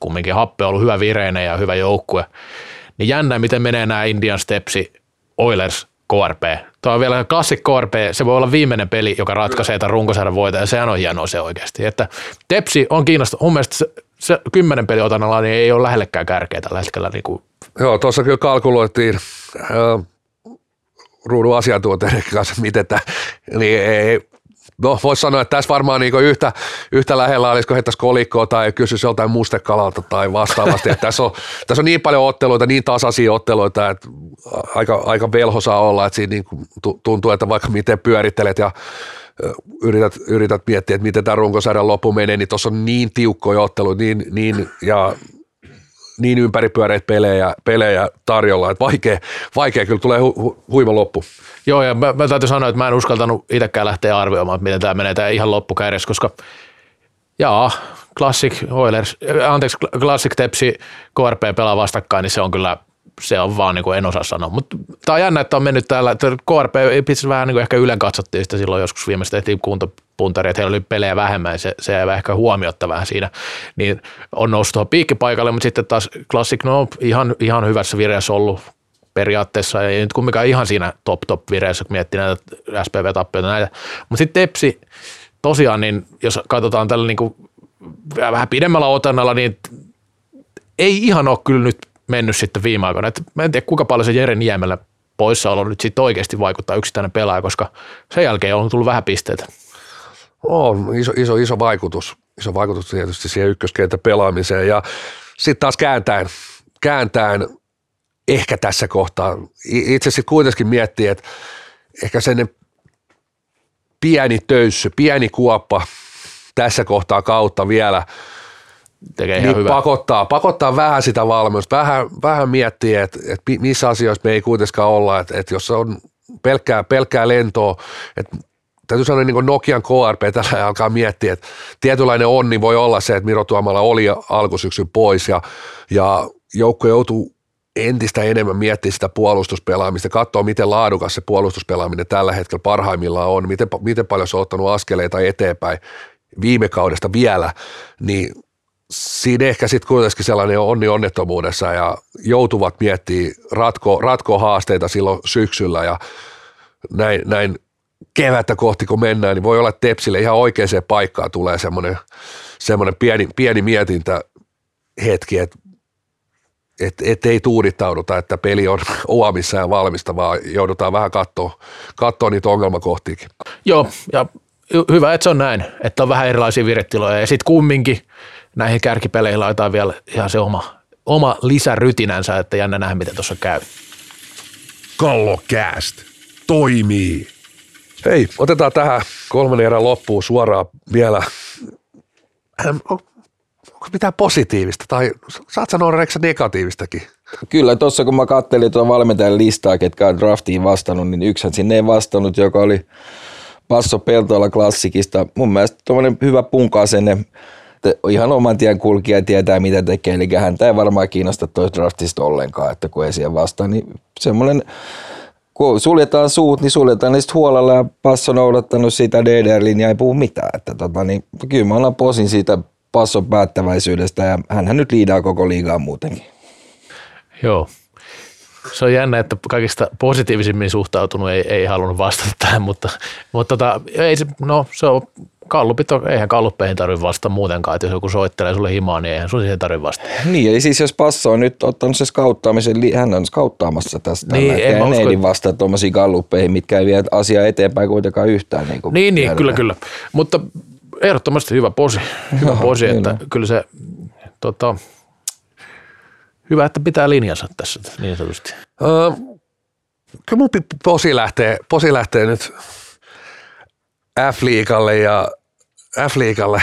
[SPEAKER 3] kumminkin. Happe on ollut hyvä vireinen ja hyvä joukkue, niin jännä, miten menee nämä Indian Stepsi Oilers KRP. Tuo on vielä Classic KRP, se voi olla viimeinen peli, joka ratkaisee tämän runkosarjan voita, ja sehän on hienoa se oikeasti. Että Tepsi on kiinnostava. Mun mielestä se, se kymmenen otannalla niin ei ole lähellekään kärkeä tällä hetkellä. Niin kuin.
[SPEAKER 2] Joo, tuossa kyllä kalkuloitiin äh, ruudun asiantuntijoiden kanssa, miten tämä, niin ei, no voisi sanoa, että tässä varmaan niin yhtä, yhtä lähellä olisiko heittäisi kolikkoa tai kysyisi joltain mustekalalta tai vastaavasti. että tässä, on, tässä on niin paljon otteluita, niin tasaisia otteluita, että aika, aika velho saa olla, että siinä niin tuntuu, että vaikka miten pyörittelet ja yrität, yrität miettiä, että miten tämä runkosarjan loppu menee, niin tuossa on niin tiukkoja otteluita niin, niin, ja niin ympäripyöreitä pelejä, pelejä tarjolla, että vaikea, vaikea kyllä tulee hu, hu, huima loppu.
[SPEAKER 3] Joo, ja mä, mä täytyy sanoa, että mä en uskaltanut itsekään lähteä arvioimaan, miten tämä menee tämä ihan loppukädessä, koska jaa, Classic Oilers, anteeksi, Classic Tepsi KRP pelaa vastakkain, niin se on kyllä se on vaan niin kuin en osaa sanoa. Mutta tämä on jännä, että on mennyt täällä, KRP itse vähän niin kuin ehkä ylen katsottiin sitä silloin joskus viimeistä tehtiin kuntopuntari, että heillä oli pelejä vähemmän, se, se jäi ehkä huomiotta vähän siinä, niin on noussut tuohon piikkipaikalle, mutta sitten taas Classic, no ihan, ihan hyvässä vireessä ollut periaatteessa, ei nyt kumminkaan ihan siinä top top vireessä, kun miettii näitä SPV-tappioita näitä, mutta sitten Tepsi, tosiaan, niin jos katsotaan tällä niin kuin vähän pidemmällä otannalla, niin ei ihan ole kyllä nyt mennyt sitten viime aikoina. Et mä en tiedä, kuinka paljon se Jere Niemelä poissaolo nyt sitten oikeasti vaikuttaa yksittäinen pelaaja, koska sen jälkeen on tullut vähän pisteitä.
[SPEAKER 2] On iso, iso, iso vaikutus. Iso vaikutus tietysti siihen ykköskentän pelaamiseen ja sitten taas kääntäen, kääntäen ehkä tässä kohtaa. Itse sitten kuitenkin miettii, että ehkä sen pieni töyssy, pieni kuoppa tässä kohtaa kautta vielä –
[SPEAKER 3] tekee ihan niin hyvä.
[SPEAKER 2] Pakottaa, pakottaa vähän sitä valmennusta, vähän, vähän miettiä, että, että missä asioissa me ei kuitenkaan olla, että, että jos on pelkkää, pelkkää lentoa, että täytyy sanoa niin Nokian KRP tällä alkaa miettiä, että tietynlainen onni voi olla se, että Miro Tuomala oli alkusyksyn pois ja, ja joukko joutuu entistä enemmän miettiä sitä puolustuspelaamista, katsoa miten laadukas se puolustuspelaaminen tällä hetkellä parhaimmillaan on, miten, miten paljon se on ottanut askeleita eteenpäin viime kaudesta vielä, niin siinä ehkä sitten kuitenkin sellainen onni onnettomuudessa ja joutuvat miettimään ratko, ratko haasteita silloin syksyllä ja näin, näin kevättä kohti kun mennään, niin voi olla, että Tepsille ihan oikeaan paikkaan tulee semmoinen, semmoinen pieni, pieni mietintä, hetki, että et, et ei tuudittauduta, että peli on oamissa ja valmista, vaan joudutaan vähän katsoa, katsoa niitä ongelmakohtiakin.
[SPEAKER 3] Joo, ja hy- hyvä, että se on näin, että on vähän erilaisia viretiloja ja sitten kumminkin näihin kärkipeleihin laitetaan vielä ihan se oma, oma lisärytinänsä, että jännä nähdä, miten tuossa käy.
[SPEAKER 1] Kallokääst toimii.
[SPEAKER 2] Hei, otetaan tähän kolmannen erän loppuun suoraan vielä. Ähm, on- Onko mitään positiivista tai saat sanoa Reksa negatiivistakin?
[SPEAKER 4] Kyllä, tuossa kun mä kattelin tuon valmentajan listaa, ketkä on draftiin vastannut, niin yksihän sinne ei vastannut, joka oli Passo Peltoilla klassikista. Mun mielestä tuommoinen hyvä punkasenne, että ihan oman tien kulkija tietää mitä tekee, eli häntä ei varmaan kiinnosta toista draftista ollenkaan, että kun ei siihen vastaa, niin semmoinen kun suljetaan suut, niin suljetaan niistä huolella ja Passo noudattanut sitä DDR-linjaa, ei puhu mitään. Että tota, niin, kyllä mä annan posin siitä Passon päättäväisyydestä ja hänhän nyt liidaa koko liigaa muutenkin.
[SPEAKER 3] Joo. Se on jännä, että kaikista positiivisimmin suhtautunut ei, ei halunnut vastata tähän, mutta, mutta tota, ei se, no, se on kallupit, on- eihän kalluppeihin tarvitse vastata muutenkaan, että jos joku soittelee sulle himaa, niin eihän sun siihen tarvitse vastata.
[SPEAKER 4] Niin, eli siis jos Passo on nyt ottanut se skauttaamisen, hän on skauttaamassa tästä.
[SPEAKER 3] Niin,
[SPEAKER 4] tällä
[SPEAKER 3] en mä
[SPEAKER 4] hetkellä.
[SPEAKER 3] usko,
[SPEAKER 4] ei
[SPEAKER 3] että-
[SPEAKER 4] vastaa tuommoisiin galluppeihin, mitkä ei vie asiaa eteenpäin kuitenkaan yhtään. Niin, kuin
[SPEAKER 3] Niin, niin
[SPEAKER 4] tiedetään.
[SPEAKER 3] kyllä, kyllä. Mutta ehdottomasti hyvä posi, hyvä
[SPEAKER 4] Joo,
[SPEAKER 3] posi että
[SPEAKER 4] kyllä.
[SPEAKER 3] kyllä se, tota, hyvä, että pitää linjansa tässä niin sanotusti.
[SPEAKER 2] Öö, kyllä mun posi lähtee, posi lähtee nyt F-liikalle ja F-liikalle.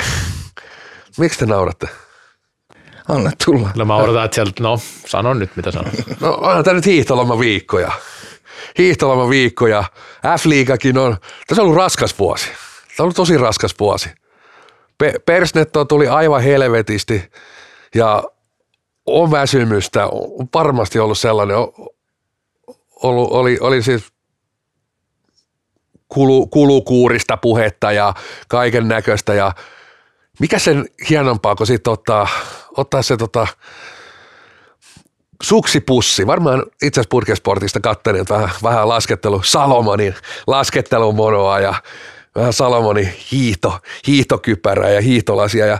[SPEAKER 2] Miksi te nauratte?
[SPEAKER 4] Anna tulla.
[SPEAKER 3] No mä odotan, että sieltä, no sano nyt mitä sanon.
[SPEAKER 2] No onhan tämä nyt hiihtoloma viikkoja. Hiihtoloma viikkoja. F-liigakin on, tässä on ollut raskas vuosi. Tämä on ollut tosi raskas vuosi. Pe- Persnetto tuli aivan helvetisti ja on väsymystä. On varmasti ollut sellainen, o- ollut, oli, oli siis kulu, kulukuurista puhetta ja kaiken näköistä ja mikä sen hienompaa, kun sitten ottaa, ottaa se tota, suksipussi. Varmaan itse asiassa Purkesportista katselin vähän, vähän laskettelu, Salomonin laskettelumonoa ja vähän Salomonin hiihto, hiihtokypärää ja hiihtolasia ja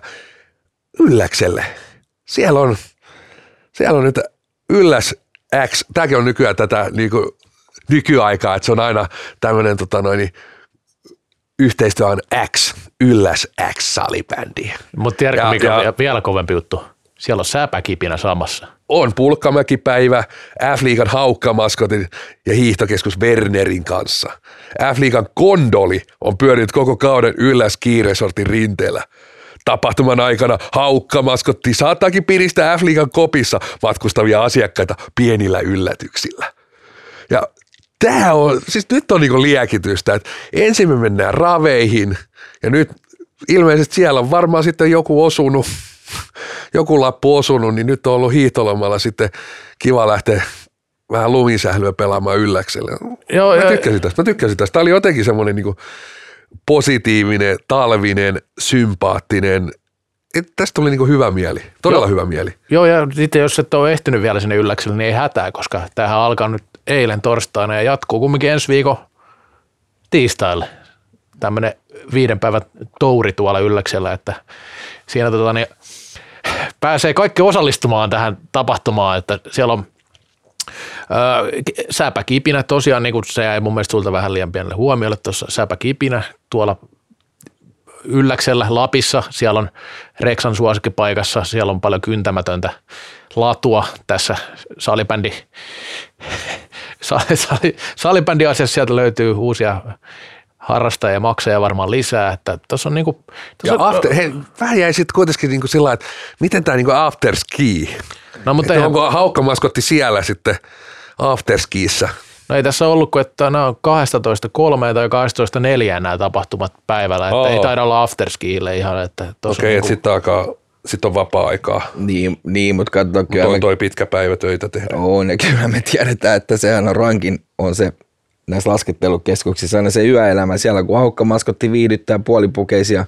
[SPEAKER 2] ylläkselle. Siellä on, siellä on nyt ylläs X, tämäkin on nykyään tätä niin kuin, nykyaikaa, että se on aina tämmöinen tota noin, yhteistyö on X, ylläs X salibändi.
[SPEAKER 3] Mutta tiedätkö, mikä on vielä- kovempi juttu? Siellä on säpäkipinä samassa.
[SPEAKER 2] on Pulkkamäki-päivä F-liigan haukkamaskotin ja hiihtokeskus Wernerin kanssa. F-liigan kondoli on pyörinyt koko kauden ylläs kiiresortin rinteellä. Tapahtuman aikana haukkamaskotti saattaakin piristää F-liigan kopissa matkustavia asiakkaita pienillä yllätyksillä. Ja tämä on, siis nyt on niinku liekitystä, että ensin me mennään raveihin ja nyt ilmeisesti siellä on varmaan sitten joku osunut, joku lappu osunut, niin nyt on ollut hiihtolomalla sitten kiva lähteä vähän lumisählyä pelaamaan ylläkselle.
[SPEAKER 3] Joo,
[SPEAKER 2] Mä tykkäsin tästä, mä tykkäsin tästä. Tämä oli jotenkin semmoinen niinku positiivinen, talvinen, sympaattinen. Et tästä tuli niinku hyvä mieli, todella
[SPEAKER 3] Joo.
[SPEAKER 2] hyvä mieli.
[SPEAKER 3] Joo, ja sitten jos et ole ehtinyt vielä sinne ylläkselle, niin ei hätää, koska tämähän alkaa nyt eilen torstaina ja jatkuu kumminkin ensi viikon tiistaille. Tämmöinen viiden päivän touri tuolla ylläksellä, että siinä tota, niin, pääsee kaikki osallistumaan tähän tapahtumaan, että siellä on Öö, säpäkipinä tosiaan, niin kuin se jäi mun mielestä sulta vähän liian pienelle huomiolle tuossa säpäkipinä tuolla Ylläksellä Lapissa, siellä on Reksan suosikkipaikassa, siellä on paljon kyntämätöntä latua tässä salibändi, sali, sali, salibändi asiassa sieltä löytyy uusia harrastajia ja maksajia varmaan lisää, että tuossa on niinku,
[SPEAKER 2] Ja
[SPEAKER 3] tossa on-
[SPEAKER 2] after, hei, vähän jäi sitten kuitenkin niinku sillä että miten tämä niinku afterski,
[SPEAKER 3] no, mutta eihän,
[SPEAKER 2] onko haukkamaskotti siellä sitten afterskiissä?
[SPEAKER 3] no ei tässä ollut kuin, että nämä on 12.3 tai 12.4 nämä tapahtumat päivällä, että
[SPEAKER 2] Oo.
[SPEAKER 3] ei taida olla afterskiille ihan, että
[SPEAKER 2] Okei,
[SPEAKER 3] on
[SPEAKER 2] että sitten alkaa, sitten on vapaa-aikaa.
[SPEAKER 4] Niin, niin mutta katso, kyllä me,
[SPEAKER 2] on toi pitkä päivä töitä tehdä.
[SPEAKER 4] on, ja kyllä me tiedetään, että sehän on rankin, on se näissä laskettelukeskuksissa aina se yöelämä siellä, kun haukkamaskotti viihdyttää puolipukeisia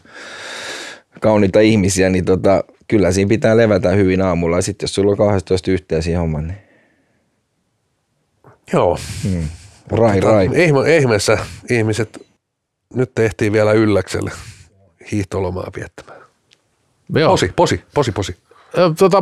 [SPEAKER 4] kauniita ihmisiä, niin tota, kyllä siinä pitää levätä hyvin aamulla. Ja sitten jos sulla on 12 yhteen siihen homman, niin
[SPEAKER 2] Joo.
[SPEAKER 4] rai rai.
[SPEAKER 2] Ihme, ihmeessä ihmiset nyt tehtiin vielä ylläkselle hiihtolomaa viettämään.
[SPEAKER 3] Joo.
[SPEAKER 2] Posi, posi, posi, posi.
[SPEAKER 3] Tota,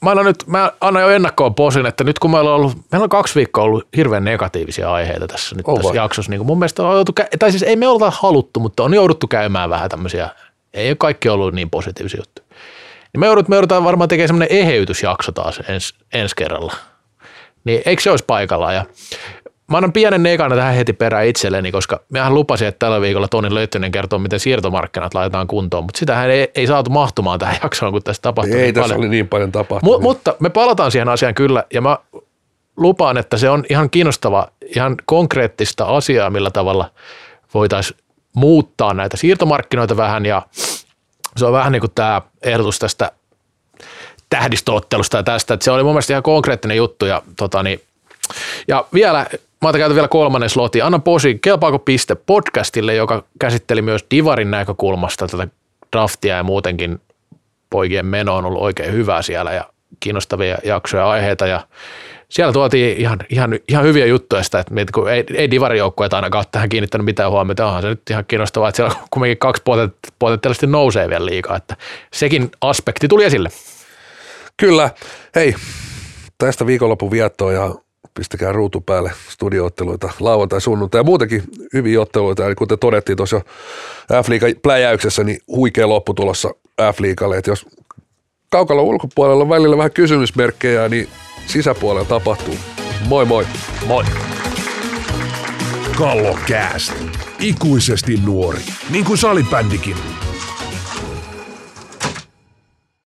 [SPEAKER 3] mä annan, nyt, mä annan jo ennakkoon posin, että nyt kun meillä on ollut, meillä on kaksi viikkoa ollut hirveän negatiivisia aiheita tässä, nyt
[SPEAKER 2] On
[SPEAKER 3] tässä
[SPEAKER 2] vai?
[SPEAKER 3] jaksossa. Niin mun mielestä on joutu, tai siis ei me olta haluttu, mutta on jouduttu käymään vähän tämmöisiä, ei ole kaikki ollut niin positiivisia juttuja. Niin me, joudut, me joudutaan varmaan tekemään semmoinen eheytysjakso taas ens, ensi kerralla. Niin eikö se olisi paikallaan? Ja mä annan pienen negana tähän heti perään itselleni, koska mehän lupasin, että tällä viikolla Toni Löyttönen kertoo, miten siirtomarkkinat laitetaan kuntoon, mutta sitähän ei, ei saatu mahtumaan tähän jaksoon, kun tässä tapahtui
[SPEAKER 2] Ei
[SPEAKER 3] niin
[SPEAKER 2] tässä
[SPEAKER 3] paljon.
[SPEAKER 2] oli niin paljon tapahtunut.
[SPEAKER 3] Mu- mutta me palataan siihen asiaan kyllä, ja mä lupaan, että se on ihan kiinnostava, ihan konkreettista asiaa, millä tavalla voitaisiin muuttaa näitä siirtomarkkinoita vähän, ja se on vähän niin kuin tämä ehdotus tästä tähdistöottelusta ja tästä, että se oli mun mielestä ihan konkreettinen juttu, ja, tota niin, ja vielä, mä otan vielä kolmannen slotin, anna posi, kelpaako piste podcastille, joka käsitteli myös Divarin näkökulmasta tätä draftia ja muutenkin poikien meno on ollut oikein hyvää siellä ja kiinnostavia jaksoja ja aiheita ja siellä tuotiin ihan, ihan, ihan hyviä juttuja sitä, että kun ei, ei divarijoukkueet ainakaan ole tähän kiinnittänyt mitään huomiota, onhan se nyt ihan kiinnostavaa, että siellä kumminkin kaksi potent- potentiaalisesti nousee vielä liikaa, että sekin aspekti tuli esille.
[SPEAKER 2] Kyllä. Hei, tästä viikonlopun viettoa ja pistäkää ruutu päälle studiootteluita lauantai, sunnuntai ja muutenkin hyviä otteluita. Eli kuten todettiin tuossa F-liigan pläjäyksessä, niin huikea loppu tulossa F-liigalle. Että jos kaukalon ulkopuolella on välillä vähän kysymysmerkkejä, niin sisäpuolella tapahtuu. Moi moi!
[SPEAKER 3] Moi!
[SPEAKER 1] Kallokääst. Ikuisesti nuori. Niin kuin salibändikin.